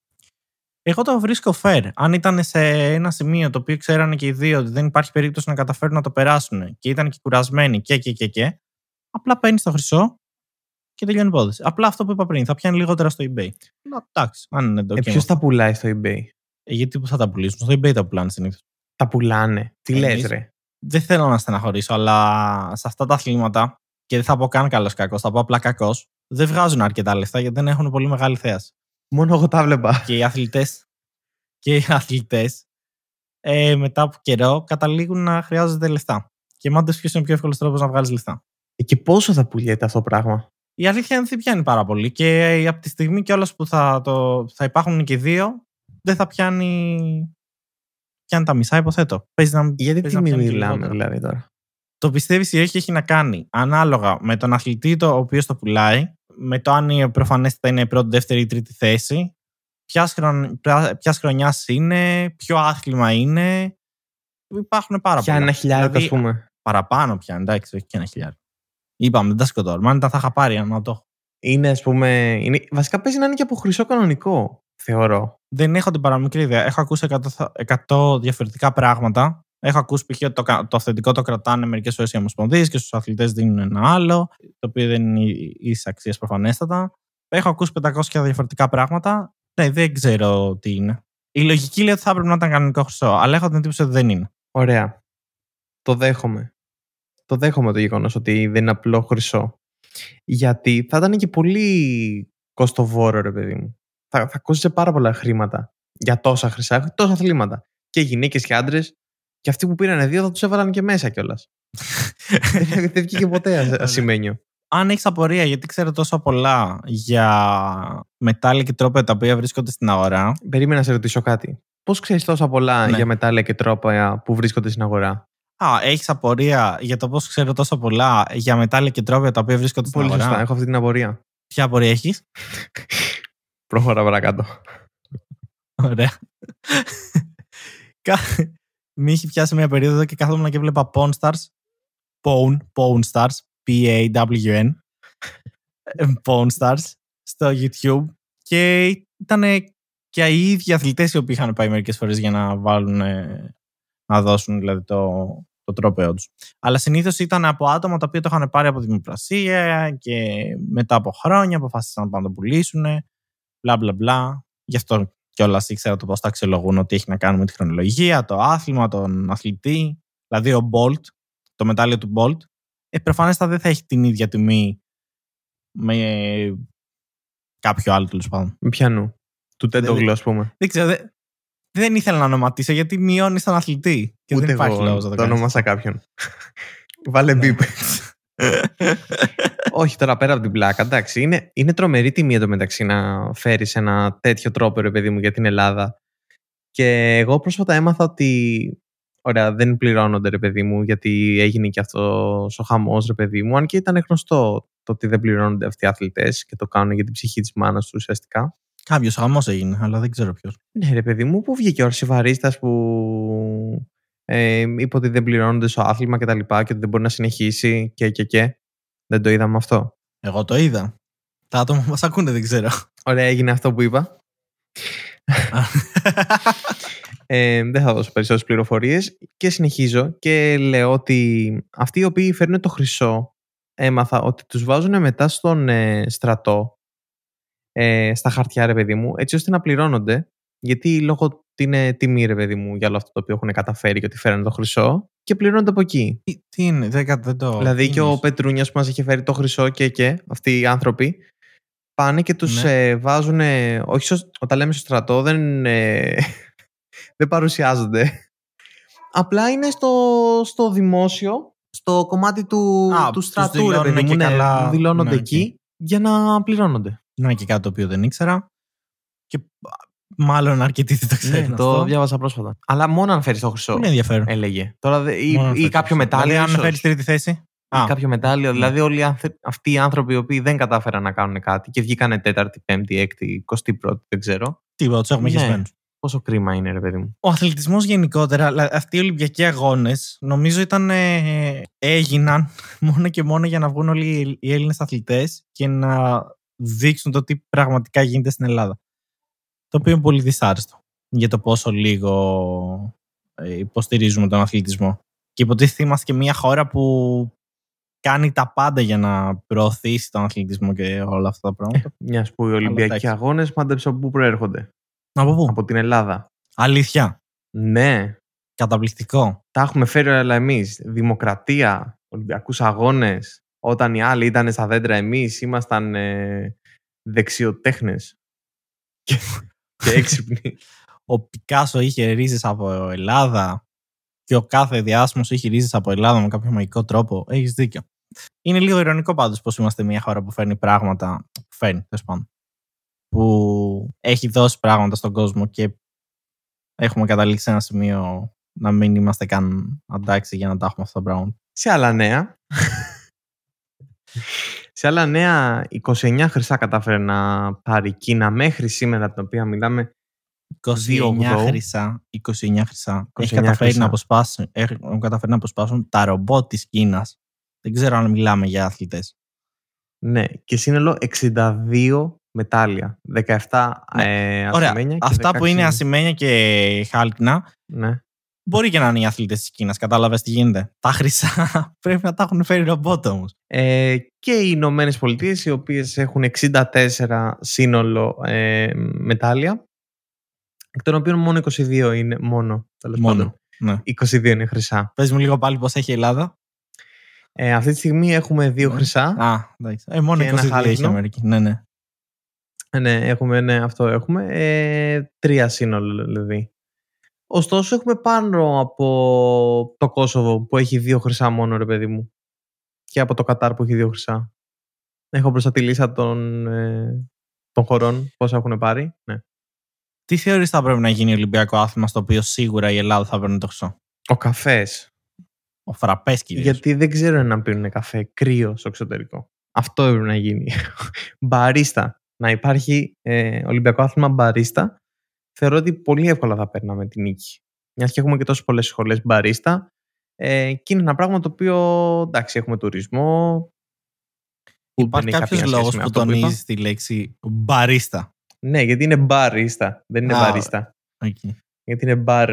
Εγώ το βρίσκω fair. Αν ήταν σε ένα σημείο το οποίο ξέρανε και οι δύο ότι δεν υπάρχει περίπτωση να καταφέρουν να το περάσουν και ήταν και κουρασμένοι και και και και, απλά παίρνεις το χρυσό και τελειώνει η υπόθεση. Απλά αυτό που είπα πριν, θα πιάνει λιγότερα στο eBay. Να, εντάξει, αν είναι το Ε, okay Ποιος τα πουλάει στο eBay; Ε, γιατί που θα τα πουλήσουν, στο eBay τα πουλάνε συνήθως. Τα πουλάνε. Τι Εμείς- λες ρε. Δεν θέλω να στεναχωρήσω, αλλά σε αυτά τα αθλήματα, και δεν θα πω καν καλός κακός, θα πω απλά κακός, δεν βγάζουν αρκετά λεφτά γιατί δεν έχουν πολύ μεγάλη θέαση. Μόνο εγώ τα βλέπα. και οι αθλητές και οι αθλητές ε, μετά από καιρό καταλήγουν να χρειάζονται λεφτά. Και μάντες ποιος είναι ο πιο εύκολος τρόπος να βγάλεις λεφτά. Ε, Και πόσο θα πουλιέται αυτό το πράγμα; Η αλήθεια είναι ότι δεν πιάνει πάρα πολύ. Και ε, από τη στιγμή κιόλας που θα, το, θα υπάρχουν και δύο, δεν θα πιάνει. Πιάνει τα μισά, υποθέτω. Παίζει να, Γιατί παίζει τι να μη πιάνει και μιλάμε λιγότερο. δηλαδή τώρα; Το πιστεύει ή όχι έχει να κάνει ανάλογα με τον αθλητή το οποίος το πουλάει, με το αν η προφανέστατα είναι πρώτη, δεύτερη ή τρίτη θέση, ποια χρονιάς είναι, ποιο άθλημα είναι. Υπάρχουν πάρα Πια πολλά. ένα χιλιάρικο, Δηλαδή, ας πούμε. Παραπάνω πια, εντάξει, όχι και ένα χιλιάρι. Είπαμε, δεν τα σκοτώνουμε. Αν ήταν θα είχα πάρει, να το έχω. Είναι, ας πούμε. Είναι... Βασικά παίζει να είναι και από χρυσό κανονικό, θεωρώ. Δεν έχω την παραμικρή ιδέα. Έχω ακούσει 100, θα- 100 διαφορετικά πράγματα. Έχω ακούσει π.χ. ότι το, κα- το αυθεντικό το κρατάνε μερικές φορές οι ομοσπονδίες και στους αθλητές δίνουν ένα άλλο, το οποίο δεν είναι ίση αξία προφανέστατα. Έχω ακούσει 500 διαφορετικά πράγματα. Ναι, δεν ξέρω τι είναι. Η λογική λέει ότι θα έπρεπε να ήταν κανονικό χρυσό, αλλά έχω την εντύπωση ότι δεν είναι. Ωραία. Το δέχομαι. Το δέχομαι το γεγονός ότι δεν είναι απλό χρυσό. Γιατί θα ήταν και πολύ κοστοβόρο, ρε παιδί μου. Θα, θα κόστησε πάρα πολλά χρήματα για τόσα χρυσά, τόσα αθλήματα. Και γυναίκες και άντρες. Και αυτοί που πήραν δύο θα τους έβαλαν και μέσα κιόλας. δεν βγήκε ποτέ ασημένιο. Αν έχεις απορία, γιατί ξέρω τόσο πολλά για μετάλλια και τρόπια τα οποία βρίσκονται στην αγορά. Περίμενα να σε ρωτήσω κάτι. Πώς ξέρεις τόσα πολλά Ναι. για μετάλλια και τρόπια που βρίσκονται στην αγορά; Α, έχεις απορία για το πώς ξέρω τόσο πολλά για μετάλλια και τρόπια τα οποία βρίσκονται στην Πολύ αγορά; σωστά. Έχω αυτή την απορία. Ποια απορία έχεις; Προχωρά παρακάτω. Ωραία. Κα- Με είχε πιάσει μια περίοδο και κάθομαι και βλέπα Pawn Stars. Pawn, Pawn Stars. P-A-W-N. ε, Pawn Stars στο YouTube. Και ήταν και οι ίδιοι αθλητές οι οποίοι είχαν πάει μερικές φορές για να βάλουν. ε, να δώσουν δηλαδή το, το τρόπεό τους. Αλλά συνήθως ήταν από άτομα τα οποία το είχαν πάρει από δημοπρασία και μετά από χρόνια αποφάσισαν να πάνε να το πουλήσουν. Μπλα μπλα μπλα. Γι' αυτό κιόλας ήξερα το πώς τα αξιολογούν ότι έχει να κάνει με τη χρονολογία, το άθλημα, τον αθλητή. Δηλαδή ο Bolt, το μετάλλιο του Bolt, ε, προφανέστα δεν θα έχει την ίδια τιμή με κάποιο άλλο τέλος πάντων. Με πιανού. Του Τέντογλου, ας πούμε. Δεν ξέρω, δεν, δεν ήθελα να ονοματίσω γιατί μειώνεις τον αθλητή. Και Ούτε δεν υπάρχει εγώ λόγος να το το κάνεις. ονόμασα κάποιον. Βάλε Ναι. μπίπ. Όχι, τώρα πέρα από την πλάκα. Εντάξει, είναι, είναι τρομερή τιμή εδώ μεταξύ να φέρεις ένα τέτοιο τρόπο, ρε παιδί μου, για την Ελλάδα. Και εγώ πρόσφατα έμαθα ότι. Ωραία, δεν πληρώνονται, ρε παιδί μου, γιατί έγινε και αυτός ο χαμός, ρε παιδί μου. Αν και ήταν γνωστό το ότι δεν πληρώνονται αυτοί οι αθλητές και το κάνουν για την ψυχή της μάνας τους ουσιαστικά. Κάποιος χαμός έγινε, αλλά δεν ξέρω ποιος. Ναι, ρε παιδί μου, πού βγήκε ο Αρσιβαρίστας που ε, είπε ότι δεν πληρώνονται στο άθλημα και τα λοιπά και ότι δεν μπορεί να συνεχίσει και και και. Δεν το είδαμε αυτό. Εγώ το είδα. Τα άτομα που μας ακούνε δεν ξέρω. Ωραία, έγινε αυτό που είπα. Ε, δεν θα δώσω περισσότερες πληροφορίες και συνεχίζω και λέω ότι αυτοί οι οποίοι φέρνουν το χρυσό έμαθα ότι τους βάζουν μετά στον ε, στρατό ε, στα χαρτιά ρε παιδί μου έτσι ώστε να πληρώνονται γιατί λόγω ότι είναι τιμή ρε παιδί μου για όλο αυτό το οποίο έχουν καταφέρει και ότι φέρνουν το χρυσό και πληρώνονται από εκεί. Τι, τι είναι, δεν, κα- δεν το. δηλαδή τι και ο εννοείς; Πετρούνιας που μας είχε φέρει το χρυσό και και αυτοί οι άνθρωποι πάνε και τους Ναι. βάζουν. Όχι, στο- όταν λέμε στο στρατό, δεν, ε, δεν παρουσιάζονται. Απλά είναι στο, στο δημόσιο, στο κομμάτι του, Α, του τους στρατού, ρε δηλώνουν παιδί μου. και ναι, καλά. δηλώνονται Ναι, οκ. εκεί για να πληρώνονται. Να και κάτι το οποίο δεν ήξερα. Και α, μάλλον αρκετοί δεν το ξέρουν. Ναι, το αυτό. διάβασα πρόσφατα. Αλλά μόνο αν φέρεις το χρυσό. Πολύ ενδιαφέρον. Έλεγε. Τώρα, δε- ή, Μόνο αν ή φέρεις κάποιο το- μετάλλιο. Δηλαδή, αν ίσως. φέρεις τρίτη θέση; ή Α, κάποιο μετάλλιο. Ναι. Δηλαδή, όλοι οι άνθρω- αυτοί οι άνθρωποι οι οποίοι δεν κατάφεραν να κάνουν κάτι και βγήκανε τέταρτη, πέμπτη, έκτη, εικοστή πρώτη, δεν ξέρω. τίποτα, τους έχουμε Ναι. χεσμένου. Πόσο κρίμα είναι, ρε παιδί μου. Ο αθλητισμός γενικότερα, αλλά αυτοί οι Ολυμπιακοί αγώνες, νομίζω ήταν, ε, έγιναν μόνο και μόνο για να βγουν όλοι οι Έλληνες αθλητές και να δείξουν το τι πραγματικά γίνεται στην Ελλάδα. Το οποίο είναι πολύ δυσάρεστο για το πόσο λίγο ε, υποστηρίζουμε τον αθλητισμό. Και υποτίθεται είμαστε και μια χώρα που κάνει τα πάντα για να προωθήσει τον αθλητισμό και όλα αυτά τα πράγματα. Μιας που οι Ολυμπιακοί εντάξει. αγώνες, μάντεψε από πού προέρχονται; Από πού; Από την Ελλάδα. Αλήθεια. Ναι, Καταπληκτικό. τα έχουμε φέρει όλα εμείς. Δημοκρατία, Ολυμπιακούς αγώνες. Όταν οι άλλοι ήταν στα δέντρα, εμείς ήμασταν ε, δεξιοτέχνες. Και, και έξυπνοι. ο Πικάσο είχε ρίζες από Ελλάδα και ο κάθε διάσημος είχε ρίζες από Ελλάδα με κάποιο μαγικό τρόπο. Έχεις δίκιο. Είναι λίγο ειρωνικό πάντως πως είμαστε μια χώρα που φέρνει πράγματα, που φέρνει, τέλος πάντων, που έχει δώσει πράγματα στον κόσμο και έχουμε καταλήξει σε ένα σημείο να μην είμαστε καν αντάξει για να τα έχουμε αυτά τα πράγματα. Σε άλλα νέα. Σε άλλα νέα, 29 χρυσά κατάφερε να πάρει η Κίνα μέχρι σήμερα, την οποία μιλάμε 29 2-8. χρυσά, 29 χρυσά. 29 έχει καταφέρει χρυσά. να αποσπάσουν, έχουν καταφέρει να αποσπάσουν τα ρομπότ της Κίνας. Δεν ξέρω αν μιλάμε για αθλητές. Ναι, και σύνολο 62 μετάλλια. 17 Ναι. ε, Ωραία. ασημένια και Αυτά που 16 είναι ασημένια και χάλκινα Ναι. Μπορεί και να είναι οι αθλητές της Κίνας. Κατάλαβες τι γίνεται. Τα χρυσά πρέπει να τα έχουν φέρει ρομπότ όμως. Ε, και οι Ηνωμένες Πολιτείες, οι οποίες έχουν 64 σύνολο ε, μετάλλια, εκ των οποίων μόνο 22 είναι μόνο. τέλος Μόνο. πάντων. Ναι. 22 είναι χρυσά. Πες μου λίγο πάλι πώς έχει η Ελλάδα. Ε, αυτή τη στιγμή έχουμε δύο Ναι. χρυσά. Α, εντάξει. Ε, μόνο Και ένα 22 έχει η χάλκινο. Αμερική. Ναι, ναι. Ε, ναι, έχουμε, ναι, αυτό έχουμε. Ε, τρία σύνολο δηλαδή. Ωστόσο, έχουμε πάνω από το Κόσοβο που έχει δύο χρυσά μόνο, ρε παιδί μου. Και από το Κατάρ που έχει δύο χρυσά. Έχω μπροστά τη λίστα των, ε, των χωρών, πόσα έχουν πάρει. Ναι. Τι θεωρείς θα πρέπει να γίνει Ολυμπιακό άθλημα στο οποίο σίγουρα η Ελλάδα θα παίρνει το χρυσό; Ο καφές. Ο φραπές κυρίως. Γιατί δεν ξέρω να πίνουν καφέ κρύο στο εξωτερικό. Αυτό έπρεπε να γίνει. μπαρίστα. Να υπάρχει ε, Ολυμπιακό άθλημα μπαρίστα. Θεωρώ ότι πολύ εύκολα θα παίρναμε την νίκη. Μιας και έχουμε και τόσες πολλές σχολές μπαρίστα. Ε, και είναι ένα πράγμα το οποίο εντάξει, έχουμε τουρισμό. που Υπάρχει δεν έχει κάποιος καμία λόγος σχέση με που αυτό είπα. τονίζεις τη λέξη μπαρίστα; Ναι, γιατί είναι μπαρίστα. Δεν είναι Α, μπαρίστα. Okay. Γιατί είναι μπαρ.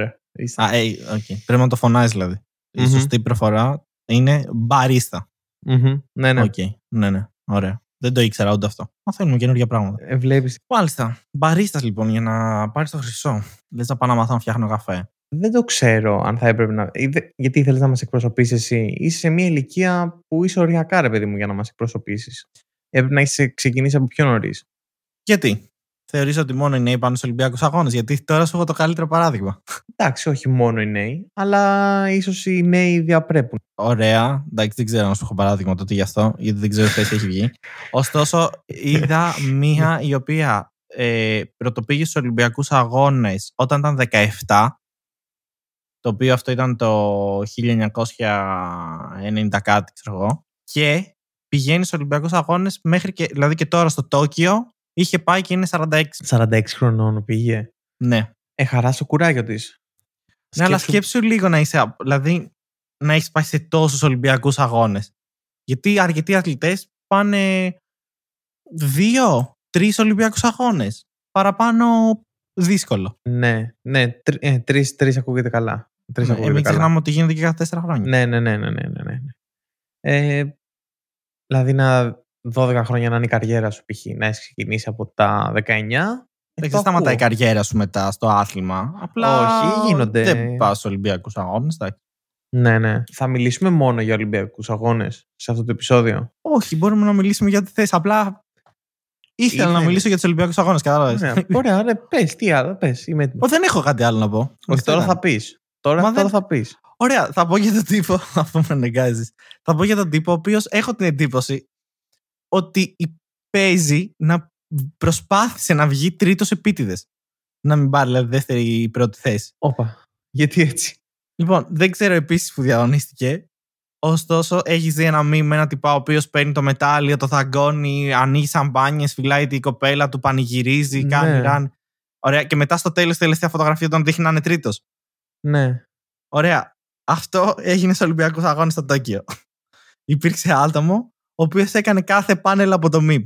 Α, ε, okay. Πρέπει να το φωνάζει δηλαδή. Η Μμμ. σωστή προφορά είναι μπαρίστα. Μμμ. Ναι, ναι. Οκ. Ναι, ναι. Ωραία. Δεν το ήξερα ούτε αυτό. Μαθαίνουμε καινούργια πράγματα. Ε, βλέπεις, Μάλιστα. Μπαρίστας λοιπόν για να πάρεις το χρυσό. Λες να πάω να μάθω να φτιάχνω καφέ. δεν το ξέρω αν θα έπρεπε να. ή δε- Γιατί ήθελε να μας εκπροσωπήσεις εσύ. Είσαι σε μια ηλικία που είσαι οριακά, ρε παιδί μου, για να μας εκπροσωπήσεις. Έπρεπε να έχει ξεκινήσεις από πιο νωρίς. Γιατί; Θεωρείς ότι μόνο οι νέοι πάνε στους Ολυμπιακούς Αγώνες; Γιατί τώρα σου έχω το καλύτερο παράδειγμα. Εντάξει, όχι μόνο οι νέοι, αλλά ίσως οι νέοι διαπρέπουν. Ωραία. Εντάξει, δεν ξέρω αν σου έχω παράδειγμα τότε γι' αυτό, γιατί δεν ξέρω τι θέση έχει βγει. Ωστόσο, είδα μία η οποία ε, πρωτοπήγε στους Ολυμπιακούς Αγώνες όταν ήταν 17. Το οποίο αυτό ήταν το 1990 κάτι, ξέρω εγώ. Και πηγαίνει στους Ολυμπιακούς Αγώνες μέχρι και. Δηλαδή και τώρα στο Τόκιο είχε πάει και είναι 46. 46 χρονών πήγε. Ναι. Ε, χαράς στο κουράγιο της. Ναι, αλλά σκέψου λίγο να είσαι. Δηλαδή να έχεις πάει σε τόσους Ολυμπιακούς Αγώνες. Γιατί αρκετοί αθλητές πάνε δύο, τρεις Ολυμπιακούς Αγώνες. Παραπάνω δύσκολο. Ναι, ναι, τρει ε, τρεις, τρεις ακούγεται καλά. Τρεις Ε, ακούγεται μην καλά. ξεχνάμε ότι γίνεται και κάθε τέσσερα χρόνια. Ναι, ναι, ναι, ναι, ναι, ναι, ναι. Ε, δηλαδή να 12 χρόνια να είναι η καριέρα σου π.χ. να έχεις ξεκινήσει από τα 19. ε, Δεν το σταματάει η ακούω. καριέρα σου μετά στο άθλημα. Απλά Όχι, γίνονται- δεν πας στους Ολυμπιακούς Αγώνες. Ναι, ναι. Θα μιλήσουμε μόνο για Ολυμπιακούς αγώνες σε αυτό το επεισόδιο; Όχι, μπορούμε να μιλήσουμε για τη θέση. Απλά ήθελα να Ήθελες. μιλήσω για τους Ολυμπιακούς Αγώνες. Κατάλαβες. Ωραία, ωραία, ναι, πες, τι άλλο, πες, είμαι έτοιμος. Δεν έχω κάτι άλλο να πω. Όχι, Αυτό τώρα ήταν. θα πεις. Τώρα, Μα τώρα δεν- θα πεις. Ωραία, θα πω για τον τύπο, αφού με αναγκάζεις. Θα πω για τον τύπο, ο οποίος έχω την εντύπωση ότι η- παίζει να προσπάθησε να βγει τρίτος επίτηδες. Να μην πάρει δηλαδή δεύτερη ή πρώτη θέση. Όπα, γιατί έτσι. Λοιπόν, δεν ξέρω επίσης που διαγωνίστηκε. Ωστόσο, έχει δει ένα μήνυμα με ένα τυπά ο οποίος παίρνει το μετάλλιο, το θαγκώνει, ανοίγει σαμπάνιες, φυλάει την κοπέλα του, πανηγυρίζει, Ναι. κάνει ραν. Ωραία, και μετά στο τέλος, τελευταία φωτογραφία τον δείχνει να είναι τρίτος. Ναι. Ωραία. Αυτό έγινε στου Ολυμπιακούς Αγώνες στο Τόκιο. Υπήρξε άτομο, ο οποίος έκανε κάθε πάνελ από το MIB.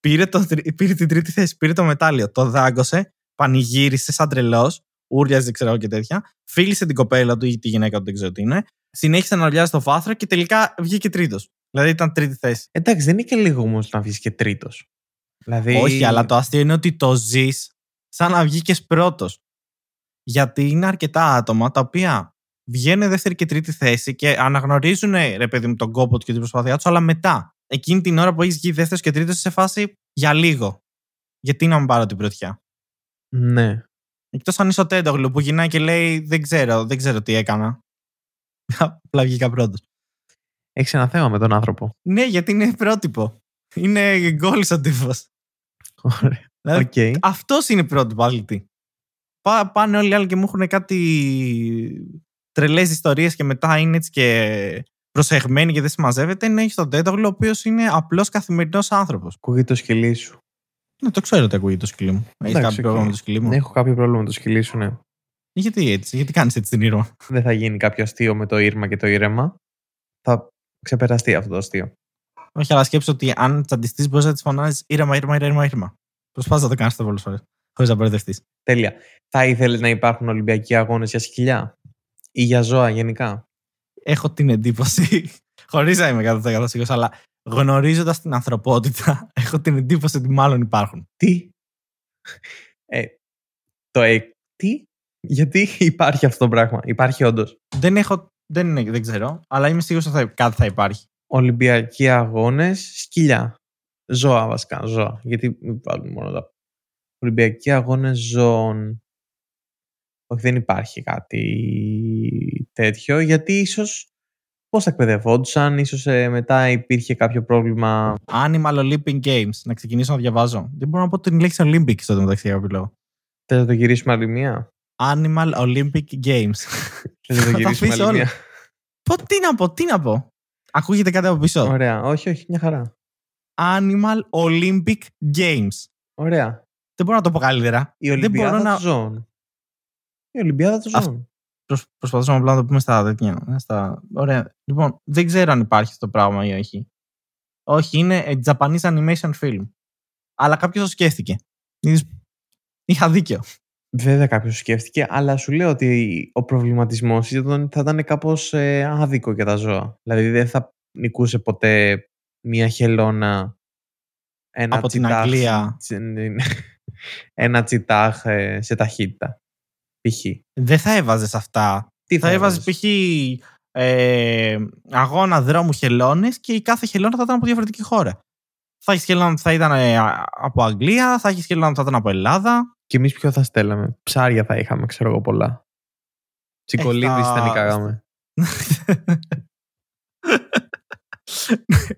Πήρε, το, τρι- πήρε την τρίτη θέση, πήρε το μετάλλιο, το δάγκωσε, πανηγύρισε σαν τρελός, ούριαζε, ξέρω εγώ και τέτοια. Φίλησε την κοπέλα του ή τη γυναίκα του, δεν ξέρω τι είναι. Συνέχισε να ουρλιάζει στο βάθρο και τελικά βγήκε τρίτος. Δηλαδή ήταν τρίτη θέση. Εντάξει, δεν είναι και λίγο όμως να βγεις και τρίτος. Δηλαδή... Όχι, αλλά το αστείο είναι ότι το ζεις σαν να βγήκες πρώτος. Γιατί είναι αρκετά άτομα τα οποία βγαίνουν δεύτερη και τρίτη θέση και αναγνωρίζουν ρε παιδί μου τον κόπο του και την προσπάθειά τους, αλλά μετά, εκείνη την ώρα που έχεις βγει δεύτερος και τρίτος, είσαι σε φάση για λίγο. Γιατί να μην πάρω την πρωτιά; Ναι. Εκτός αν είσαι ο Τέντογλου που γυρνάει και λέει Δεν ξέρω, δεν ξέρω τι έκανα. Απλά βγήκα πρώτος. Έχεις ένα θέμα με τον άνθρωπο. Ναι, γιατί είναι πρότυπο. Είναι γκόλ ο τύπος. Ωραία. Δηλαδή, Οκ. Αυτός είναι πρότυπο αθλητή. Πά, πάνε όλοι οι άλλοι και μου έχουν κάτι τρελές ιστορίες και μετά είναι έτσι και προσεγμένοι και δεν συμμαζεύεται. Είναι έχει τον Τεντόγλου, ο οποίος είναι απλός καθημερινός άνθρωπος. Ακούγεται το σκυλί σου. Ναι, το ξέρω ότι ακούγεται το σκυλί μου. Έχει Εντάξει, κάποιο οκ. πρόβλημα με το σκυλί μου; Έχω κάποιο πρόβλημα με το σκυλί σου, ναι. Γιατί έτσι, γιατί κάνεις έτσι την Ίρμα. Δεν θα γίνει κάποιο αστείο με το Ίρμα και το ήρεμα. Θα ξεπεραστεί αυτό το αστείο. Όχι, αλλά σκέψω ότι αν τσαντιστείς, μπορείς να της φωνάζεις ήρεμα, ήρεμα, ήρεμα, ήρεμα. Προσπάθησε να το κάνεις αυτό πολλές φορές. Χωρίς να μπερδευτείς. Τέλεια. Θα ήθελες να υπάρχουν Ολυμπιακοί αγώνες για σκυλιά; Ή για ζώα γενικά; Έχω την εντύπωση, χωρίς να είμαι 100% σίγουρο, αλλά γνωρίζοντας την ανθρωπότητα, έχω την εντύπωση ότι μάλλον υπάρχουν. Τι; Ε, το ε, τι; Γιατί υπάρχει αυτό το πράγμα; Υπάρχει όντως; Δεν έχω. Δεν, είναι, δεν ξέρω, αλλά είμαι σίγουρος ότι θα, κάτι θα υπάρχει. Ολυμπιακοί αγώνες σκυλιά. Ζώα βασικά. Ζώα. Γιατί μην βάλουμε μόνο τα. Ολυμπιακοί αγώνες ζώων. Όχι, δεν υπάρχει κάτι τέτοιο, γιατί ίσως πώς θα εκπαιδευόντουσαν, ίσως ε, μετά υπήρχε κάποιο πρόβλημα. Animal Olympic Games. Να ξεκινήσω να διαβάζω. Δεν μπορώ να πω την λέξη Olympic στο μεταξύ για κάποιο λόγο. Θες να το γυρίσουμε άλλη μία; Animal Olympic Games. Θες να το Θα τα γυρίσουμε αφήσω άλλη όλα. μία; πω, τι να πω, τι να πω. Ακούγεται κάτι από πίσω. Ωραία. Όχι, όχι, μια χαρά. Animal Olympic Games. Ωραία. Δεν μπορώ να το πω καλύτερα. Η Δεν Ολυμπιάδα μπορώ να των Ζώων. Η Ολυμπιάδα των Αυ- Ζώων. Προσ- προσπαθούσαμε απλά να το πούμε στα τέτοια. ε, Στα... Ωραία. Λοιπόν, δεν ξέρω αν υπάρχει αυτό το πράγμα ή όχι. Όχι, είναι ε, Japanese animation film. Αλλά κάποιος το σκέφτηκε. Είδες, Είχα δίκιο. Βέβαια κάποιος σκέφτηκε, αλλά σου λέω ότι ο προβληματισμός θα ήταν κάπως άδικο για τα ζώα. Δηλαδή δεν θα νικούσε ποτέ μία χελώνα ένα Από την τσιτάχ- Αγγλία. τσι- ένα τσιτάχ ε, σε ταχύτητα. Π.χ. Δεν θα έβαζες αυτά. Τι Θα έβαζες π.χ. Ε, αγώνα δρόμου χελώνε και η κάθε χελώνα θα ήταν από διαφορετική χώρα. Θα έχεις χελώνα που θα ήταν ε, α- από Αγγλία, θα έχεις χελώνα που θα ήταν από Ελλάδα. Και εμείς ποιο θα στέλναμε; Ψάρια θα είχαμε, ξέρω εγώ πολλά. Τσικολίδης θα- θα νικάγαμε.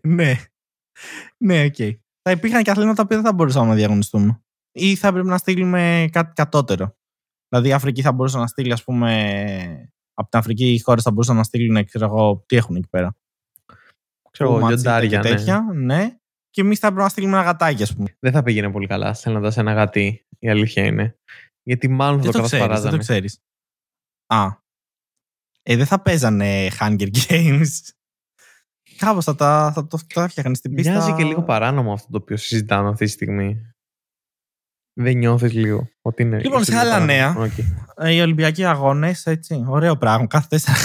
ναι. Ναι, οκ. Θα υπήρχαν και αθλήματα που δεν θα μπορούσαμε να διαγωνιστούμε. Ή θα έπρεπε να στείλουμε κάτι κατώτερο. Δηλαδή η Αφρική θα μπορούσε να στείλει, ας πούμε. Από την Αφρική οι χώρες θα μπορούσαν να στείλουν, ξέρω εγώ, τι έχουν εκεί πέρα. Ξέρω εγώ, Μα τσίτα, λιοντάρια, και ναι. τέτοια. Ναι. Και εμείς θα έπρεπε να στείλουμε ένα γατάκι, ας πούμε. Δεν θα πήγαινε πολύ καλά στέλνοντας ένα γατί. Η αλήθεια είναι. Γιατί μάλλον θα Δεν το το ξέρεις. Δεν κατασπαράζανε. το ξέρεις. Α. Ε, δεν θα παίζανε Hunger Games. Κάπως θα τα, θα το, θα έφτιαχνε στην πίστα. Μοιάζει και λίγο παράνομο αυτό το οποίο συζητάμε αυτή τη στιγμή. Δεν νιώθεις λίγο ότι είναι. Λοιπόν, είσαι σε λίγο άλλα παράνομο. νέα. Οκ. Ε, Οι Ολυμπιακοί αγώνες, έτσι. Ωραίο πράγμα. Κάθε τέσσερα.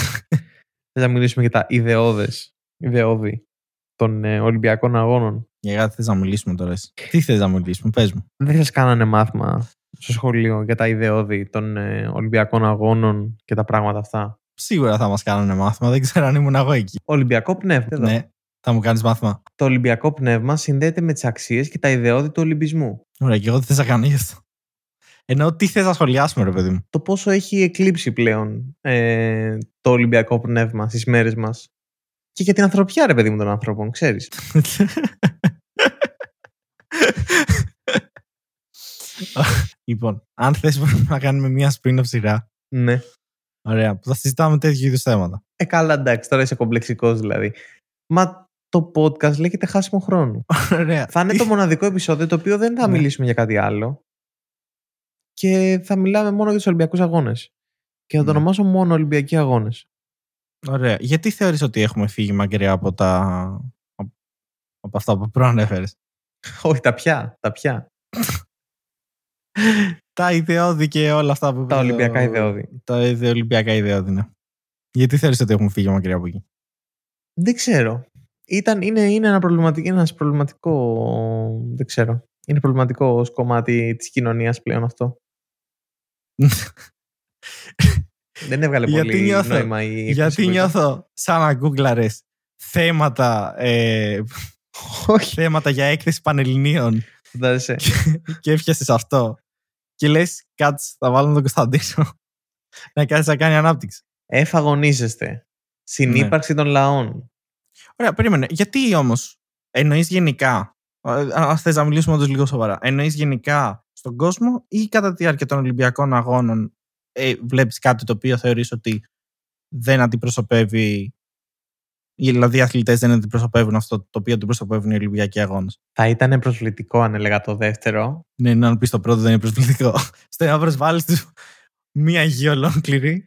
Θες να μιλήσουμε για τα ιδεώδες, ιδεώδη των ε, Ολυμπιακών Αγώνων; Για κάτι θες να μιλήσουμε τώρα. εσύ. Τι θες να μιλήσουμε, πες μου. Δεν σας κάνανε μάθημα στο σχολείο για τα ιδεώδη των ε, Ολυμπιακών Αγώνων και τα πράγματα αυτά; Σίγουρα θα μας κάνουν μάθημα. Δεν ξέρω αν ήμουν εγώ εκεί. Ολυμπιακό πνεύμα. Εδώ. Ναι, θα μου κάνεις μάθημα. Το Ολυμπιακό πνεύμα συνδέεται με τις αξίες και τα ιδεώδη του Ολυμπισμού. Ωραία, και εγώ τι θες να κάνω γι' αυτό. Ενώ τι θες να σχολιάσουμε, ρε παιδί μου. Το πόσο έχει εκλείψει πλέον ε, το Ολυμπιακό πνεύμα στις μέρες μας. Και για την ανθρωπιά, ρε παιδί μου, των ανθρώπων, ξέρεις. λοιπόν, αν θες, μπορούμε να κάνουμε μια spin-off σειρά. ναι. Ωραία, που θα συζητάμε τέτοιου είδους θέματα. Ε, καλά, εντάξει, τώρα είσαι κομπλεξικός δηλαδή. Μα το podcast λέγεται χάσιμο χρόνου. Ωραία. Θα είναι Τι- το μοναδικό επεισόδιο το οποίο δεν θα Ναι. μιλήσουμε για κάτι άλλο. Και θα μιλάμε μόνο για τους Ολυμπιακούς Αγώνες. Και θα το Ναι. ονομάσω μόνο Ολυμπιακοί Αγώνες. Ωραία. Γιατί θεωρείς ότι έχουμε φύγει μακριά από τα. από- από αυτά που προανέφερες; Όχι, τα πια. Τα πια. τα ιδεώδη και όλα αυτά που. Τα Ολυμπιακά ιδεώδη. Τα ιδε- Ολυμπιακά ιδεώδη, ναι. Γιατί θεωρείς ότι έχουμε φύγει μακριά από εκεί; Δεν ξέρω. Ήταν, είναι, είναι ένα προβληματικό, ένας προβληματικό. Δεν ξέρω. Είναι προβληματικό ως κομμάτι της κοινωνίας πλέον αυτό. δεν έβγαλε Γιατί πολύ νιώθω- νόημα η έκφραση Γιατί που είπα. νιώθω σαν να γκούγκλαρες θέματα, ε, Όχι. θέματα για έκθεση πανελληνίων Φαντάζεσαι. και έφτιασες αυτό. Και λες, κάτσε, θα βάλουμε τον Κωνσταντίνο να κάτσει να κάνει ανάπτυξη. Εφαγωνίζεστε. Συνύπαρξη των λαών. Ωραία, περίμενε. Γιατί όμως εννοείς γενικά. Αν θες να μιλήσουμε όντως λίγο σοβαρά. Εννοείς γενικά στον κόσμο ή κατά τη διάρκεια των Ολυμπιακών Αγώνων ε, βλέπεις κάτι το οποίο θεωρείς ότι δεν αντιπροσωπεύει. ή Δηλαδή οι αθλητές δεν αντιπροσωπεύουν αυτό το οποίο αντιπροσωπεύουν οι Ολυμπιακοί Αγώνες; Θα ήταν προσβλητικό αν έλεγα το δεύτερο. Ναι, να πεις το πρώτο δεν είναι προσβλητικό. Στο ένα προσβάλλεις τους μία γη ολόκληρη.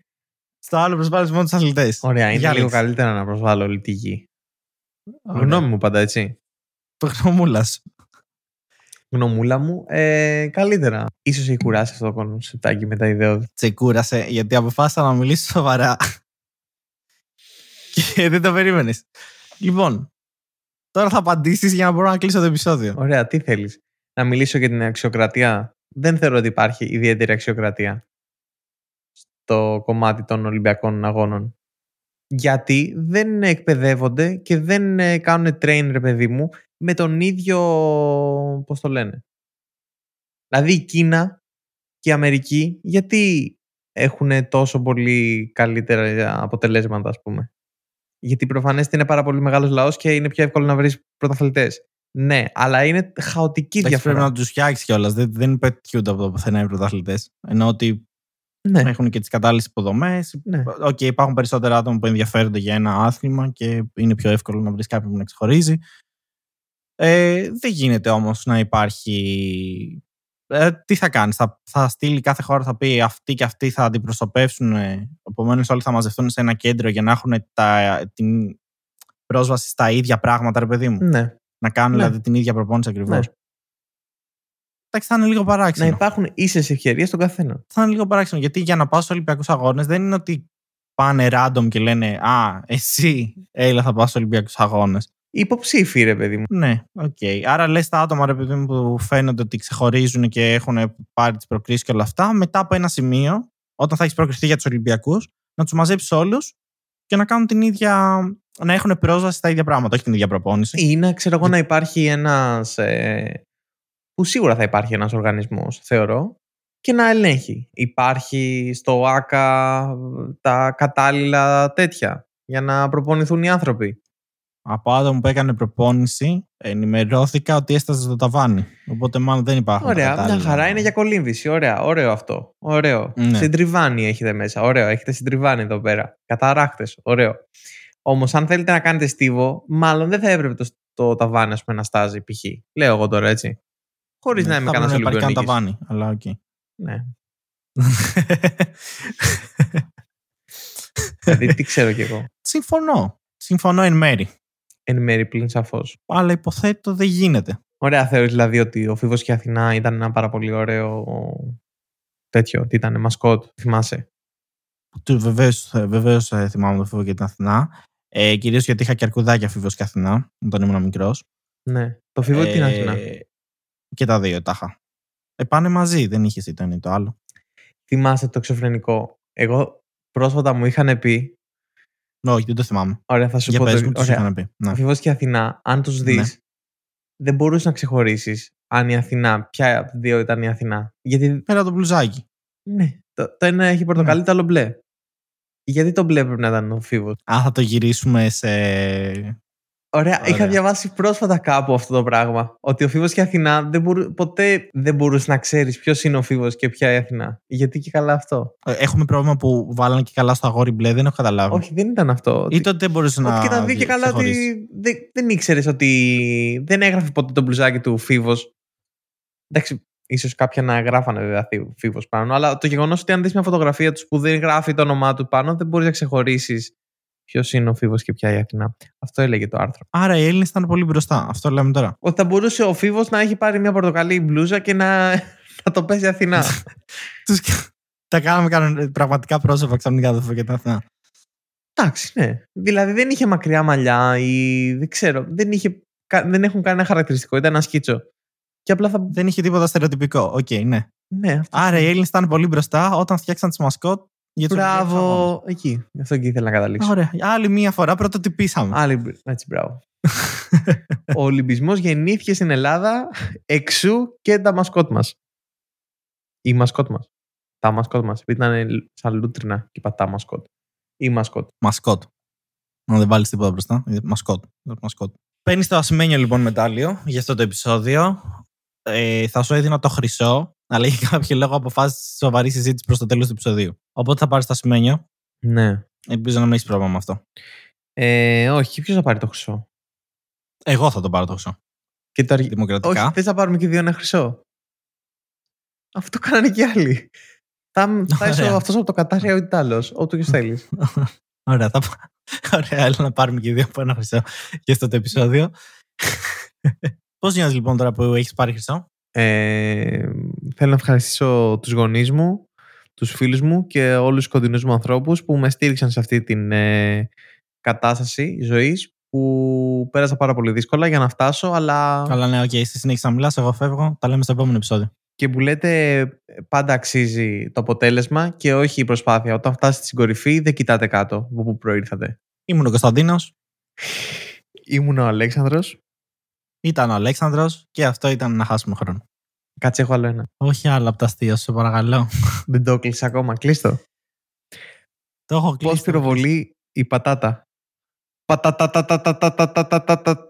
Στο άλλο προσβάλλεις μόνο τους αθλητές. Ωραία, είναι Διάλεξε. λίγο καλύτερα να προσβάλλω όλη τη γη. Γνώμη μου πάντα, έτσι. Γνωμούλα σου. Γνωμούλα μου, ε, καλύτερα. Ίσως έχει κουράσει αυτό το κονσεπτάκι με τα ιδεώδη. τσεκούρασε γιατί αποφάσισα να μιλήσω σοβαρά. και δεν το περίμενες. Λοιπόν, τώρα θα απαντήσεις για να μπορώ να κλείσω το επεισόδιο. Ωραία, τι θέλεις; Να μιλήσω για την αξιοκρατία; Δεν θεωρώ ότι υπάρχει ιδιαίτερη αξιοκρατία στο κομμάτι των Ολυμπιακών Αγώνων. Γιατί δεν εκπαιδεύονται και δεν ε, κάνουν train, ρε παιδί μου, με τον ίδιο, πώς το λένε. Δηλαδή η Κίνα και η Αμερική, γιατί έχουν τόσο πολύ καλύτερα αποτελέσματα, ας πούμε. Γιατί προφανώς είναι πάρα πολύ μεγάλος λαός και είναι πιο εύκολο να βρεις πρωταθλητές. Ναι, αλλά είναι χαοτική Εντάξει, διαφορά. πρέπει να τους φτιάξεις κιόλας. Δεν, δεν πετιούνται από το πουθενά οι πρωταθλητές. Ενώ ότι Ναι, έχουν και τις κατάλληλες υποδομές. ναι. Οκ, υπάρχουν περισσότερα άτομα που ενδιαφέρονται για ένα άθλημα και είναι πιο εύκολο να βρεις κάποιον που να ξεχωρίζει. Ε, δεν γίνεται όμως να υπάρχει. Ε, τι θα κάνεις, θα, θα στείλει κάθε χώρα, θα πει αυτοί και αυτοί θα αντιπροσωπεύσουν. Ε, Επομένως, όλοι θα μαζευτούν σε ένα κέντρο για να έχουν τα, την πρόσβαση στα ίδια πράγματα, ρε παιδί μου. ναι. Να κάνουν Ναι. δηλαδή την ίδια προπόνηση ακριβώς. Ναι. Εντάξει, θα είναι λίγο Να παράξενο. υπάρχουν ίσες ευκαιρίες στον καθένα. Θα είναι λίγο παράξενο. Γιατί για να πάω στους Ολυμπιακούς Αγώνες δεν είναι ότι πάνε random και λένε Α, εσύ, έλα, θα πάω στους Ολυμπιακούς Αγώνες. Υποψήφοι, ρε παιδί μου. Ναι, οκ. Άρα λες τα άτομα, ρε παιδί μου, που φαίνονται ότι ξεχωρίζουν και έχουν πάρει τις προκρίσει και όλα αυτά, μετά από ένα σημείο, όταν θα έχεις προκριθεί για τους Ολυμπιακούς, να τους μαζέψεις όλους και να κάνουν την ίδια. να έχουν πρόσβαση στα ίδια πράγματα, όχι την ίδια προπόνηση. Ή να ξέρω εγώ να υπάρχει ένας... Ε, που σίγουρα θα υπάρχει ένας οργανισμός, θεωρώ, και να ελέγχει. Υπάρχει στο ΆΚΑ τα κατάλληλα τέτοια για να προπονηθούν οι άνθρωποι. Από άτομο που έκανε προπόνηση, ενημερώθηκα ότι έσταζε το ταβάνι. Οπότε μάλλον δεν υπάρχουν. τα Ωραία, μια κατάλληλα- χαρά είναι για κολύμβηση. Ωραία, ωραίο αυτό. Ωραίο. Ναι. Συντριβάνι έχετε μέσα. Ωραίο, έχετε συντριβάνι εδώ πέρα. Καταράχτες. Ωραίο. Όμως, αν θέλετε να κάνετε στίβο, μάλλον δεν θα έπρεπε το, το ταβάνι ας πούμε, να στάζει π.χ. Λέω εγώ τώρα έτσι. Χωρίς Ναι, να είμαι θα κανένας πρέπει να υπάρχει καν Ολυμπιονίκης. ταβάνι, αλλά οκ. Ναι. δηλαδή, τι ξέρω κι εγώ. Συμφωνώ. Συμφωνώ εν μέρη. Εν μέρη πλην σαφώς. Αλλά υποθέτω δεν γίνεται. Ωραία, θεωρείς δηλαδή ότι ο Φίβος και η Αθηνά ήταν ένα πάρα πολύ ωραίο τέτοιο, ότι ήταν μασκότ, θυμάσαι; Βεβαίως βεβαίως, ε, θυμάμαι το φίβο και την Αθηνά. Ε, Κυρίως γιατί είχα και αρκουδάκια φίβος και Αθηνά όταν ήμουν μικρός. Ναι. Το Φίβο ή την Αθηνά; Και τα δύο τα είχα. Ε, πάνε μαζί, δεν είχε το ένα ή το άλλο. Θυμάσαι το εξωφρενικό. Εγώ πρόσφατα μου είχαν πει. Όχι, δεν το θυμάμαι. Ωραία, θα σου Για πω. πες το- μου, τους ωραία. είχαν πει. Ναι. Ο Φίβος και η Αθηνά, αν τους δεις, Ναι. δεν μπορούσες να ξεχωρίσεις αν η Αθηνά, ποια από τις δύο ήταν η Αθηνά. Γιατί, Πέρα το μπλουζάκι. ναι, το, το ένα έχει πορτοκαλί, το άλλο μπλε. Γιατί το μπλε πρέπει να ήταν ο Φίβος; Α, θα το γυρίσουμε σε. Ωραία, Ωραία. είχα διαβάσει πρόσφατα κάπου αυτό το πράγμα. Ότι ο Φίβος και η Αθηνά δεν μπορού, ποτέ δεν μπορούσες να ξέρεις ποιος είναι ο Φίβος και ποια η Αθηνά. Γιατί και καλά αυτό. Ε, Έχουμε πρόβλημα που βάλανε και καλά στο αγόρι μπλε, δεν έχω καταλάβει. Όχι, δεν ήταν αυτό. Ότι- Ή τότε δεν μπορούσε να. Ότι και τα δύο και καλά ξεχωρίσει. ότι δεν, δεν ήξερες ότι δεν έγραφε ποτέ το μπλουζάκι του Φίβος. Εντάξει, ίσως κάποια να γράφανε βέβαια Φίβος πάνω, αλλά το γεγονός ότι αν δεις μια φωτογραφία τους που δεν γράφει το όνομά του πάνω, δεν μπορείς να ξεχωρίσεις ποιος είναι ο Φίβος και ποια η Αθηνά. Αυτό έλεγε το άρθρο. Άρα οι Έλληνες ήταν πολύ μπροστά. Αυτό λέμε τώρα. Ότι θα μπορούσε ο Φίβος να έχει πάρει μια πορτοκαλί μπλούζα και να, να το παίζει Αθηνά. Τους... Τα κάναμε κανον- πραγματικά πρόσωπα ξαφνικά το και την Αθηνά. Εντάξει, ναι. Δηλαδή δεν είχε μακριά μαλλιά ή δεν ξέρω. Δεν, είχε, κα- δεν έχουν κανένα χαρακτηριστικό. Ήταν ένα σκίτσο. Και απλά θα. Δεν είχε τίποτα στερεοτυπικό. Οκ, ναι. Ναι, αυτό. Άρα οι Έλληνες ήταν πολύ μπροστά όταν φτιάξαν τις μασκότ για του Μπράβο. Εκεί. Γι' αυτό εκεί ήθελα να καταλήξω. Ωραία. Άλλη μία φορά πρωτοτυπήσαμε. Άλλη, μπρ- έτσι, μπράβο. Ο Ολυμπισμός γεννήθηκε στην Ελλάδα εξού και τα μασκότ μας. Η μασκότ μας. Τα μασκότ μας. Επειδή ήταν σαν λούτρινα και είπα τα μασκότ. Η μασκότ. Μασκότ. Να δεν βάλεις τίποτα μπροστά. Ε, Μασκότ. Μασκότ. Παίρνεις το ασημένιο λοιπόν μετάλλιο για αυτό το επεισόδιο. Ε, θα σου έδινα το χρυσό, αλλά για κάποιο λόγο αποφάσισε σοβαρή συζήτηση προς το τέλος του επεισοδίου. Οπότε θα πάρεις το ασημένιο. Ναι. Ελπίζω να μην έχεις πρόβλημα με αυτό. Ε, όχι, ποιος θα πάρει το χρυσό; Εγώ θα το πάρω το χρυσό. Και το αργ... Δημοκρατικά. Όχι, θες να πάρουμε και δύο ένα χρυσό; Αυτό κάνανε και άλλοι. Θα, θα είσαι Ωραία. αυτός από το Κατάρια ή άλλος. Ό,τι θέλεις. Ωραία, θα... πά- Ωραία, έλα να πάρουμε και δύο από ένα χρυσό για αυτό το επεισόδιο. Πώς νιώθεις λοιπόν τώρα που έχεις πάρει χρυσό, Ε, θέλω να ευχαριστήσω τους γονείς μου, τους φίλους μου και όλους τους κοντινούς μου ανθρώπους που με στήριξαν σε αυτή την ε, κατάσταση ζωής που πέρασα πάρα πολύ δύσκολα για να φτάσω αλλά Καλά, ναι, οκ, εσύ συνέχισε να μιλάς. Εγώ φεύγω. Τα λέμε στο επόμενο επεισόδιο. και που λέτε πάντα αξίζει το αποτέλεσμα και όχι η προσπάθεια. Όταν φτάσετε στην κορυφή δεν κοιτάτε κάτω από πού προήλθατε. Ήμουν ο Κωνσταντίνος, Ήμουν ο Αλέξανδρος. Ήταν ο Αλέξανδρος και αυτό ήταν να χάσουμε χρόνο. Κάτσε, έχω άλλο ένα. Όχι άλλο από τα αστεία, σου παρακαλώ. Δεν το κλείσα ακόμα. Κλείστο. Το έχω κλείσει. Πώς πυροβολεί η πατάτα; Πατατατατατατατατατατα.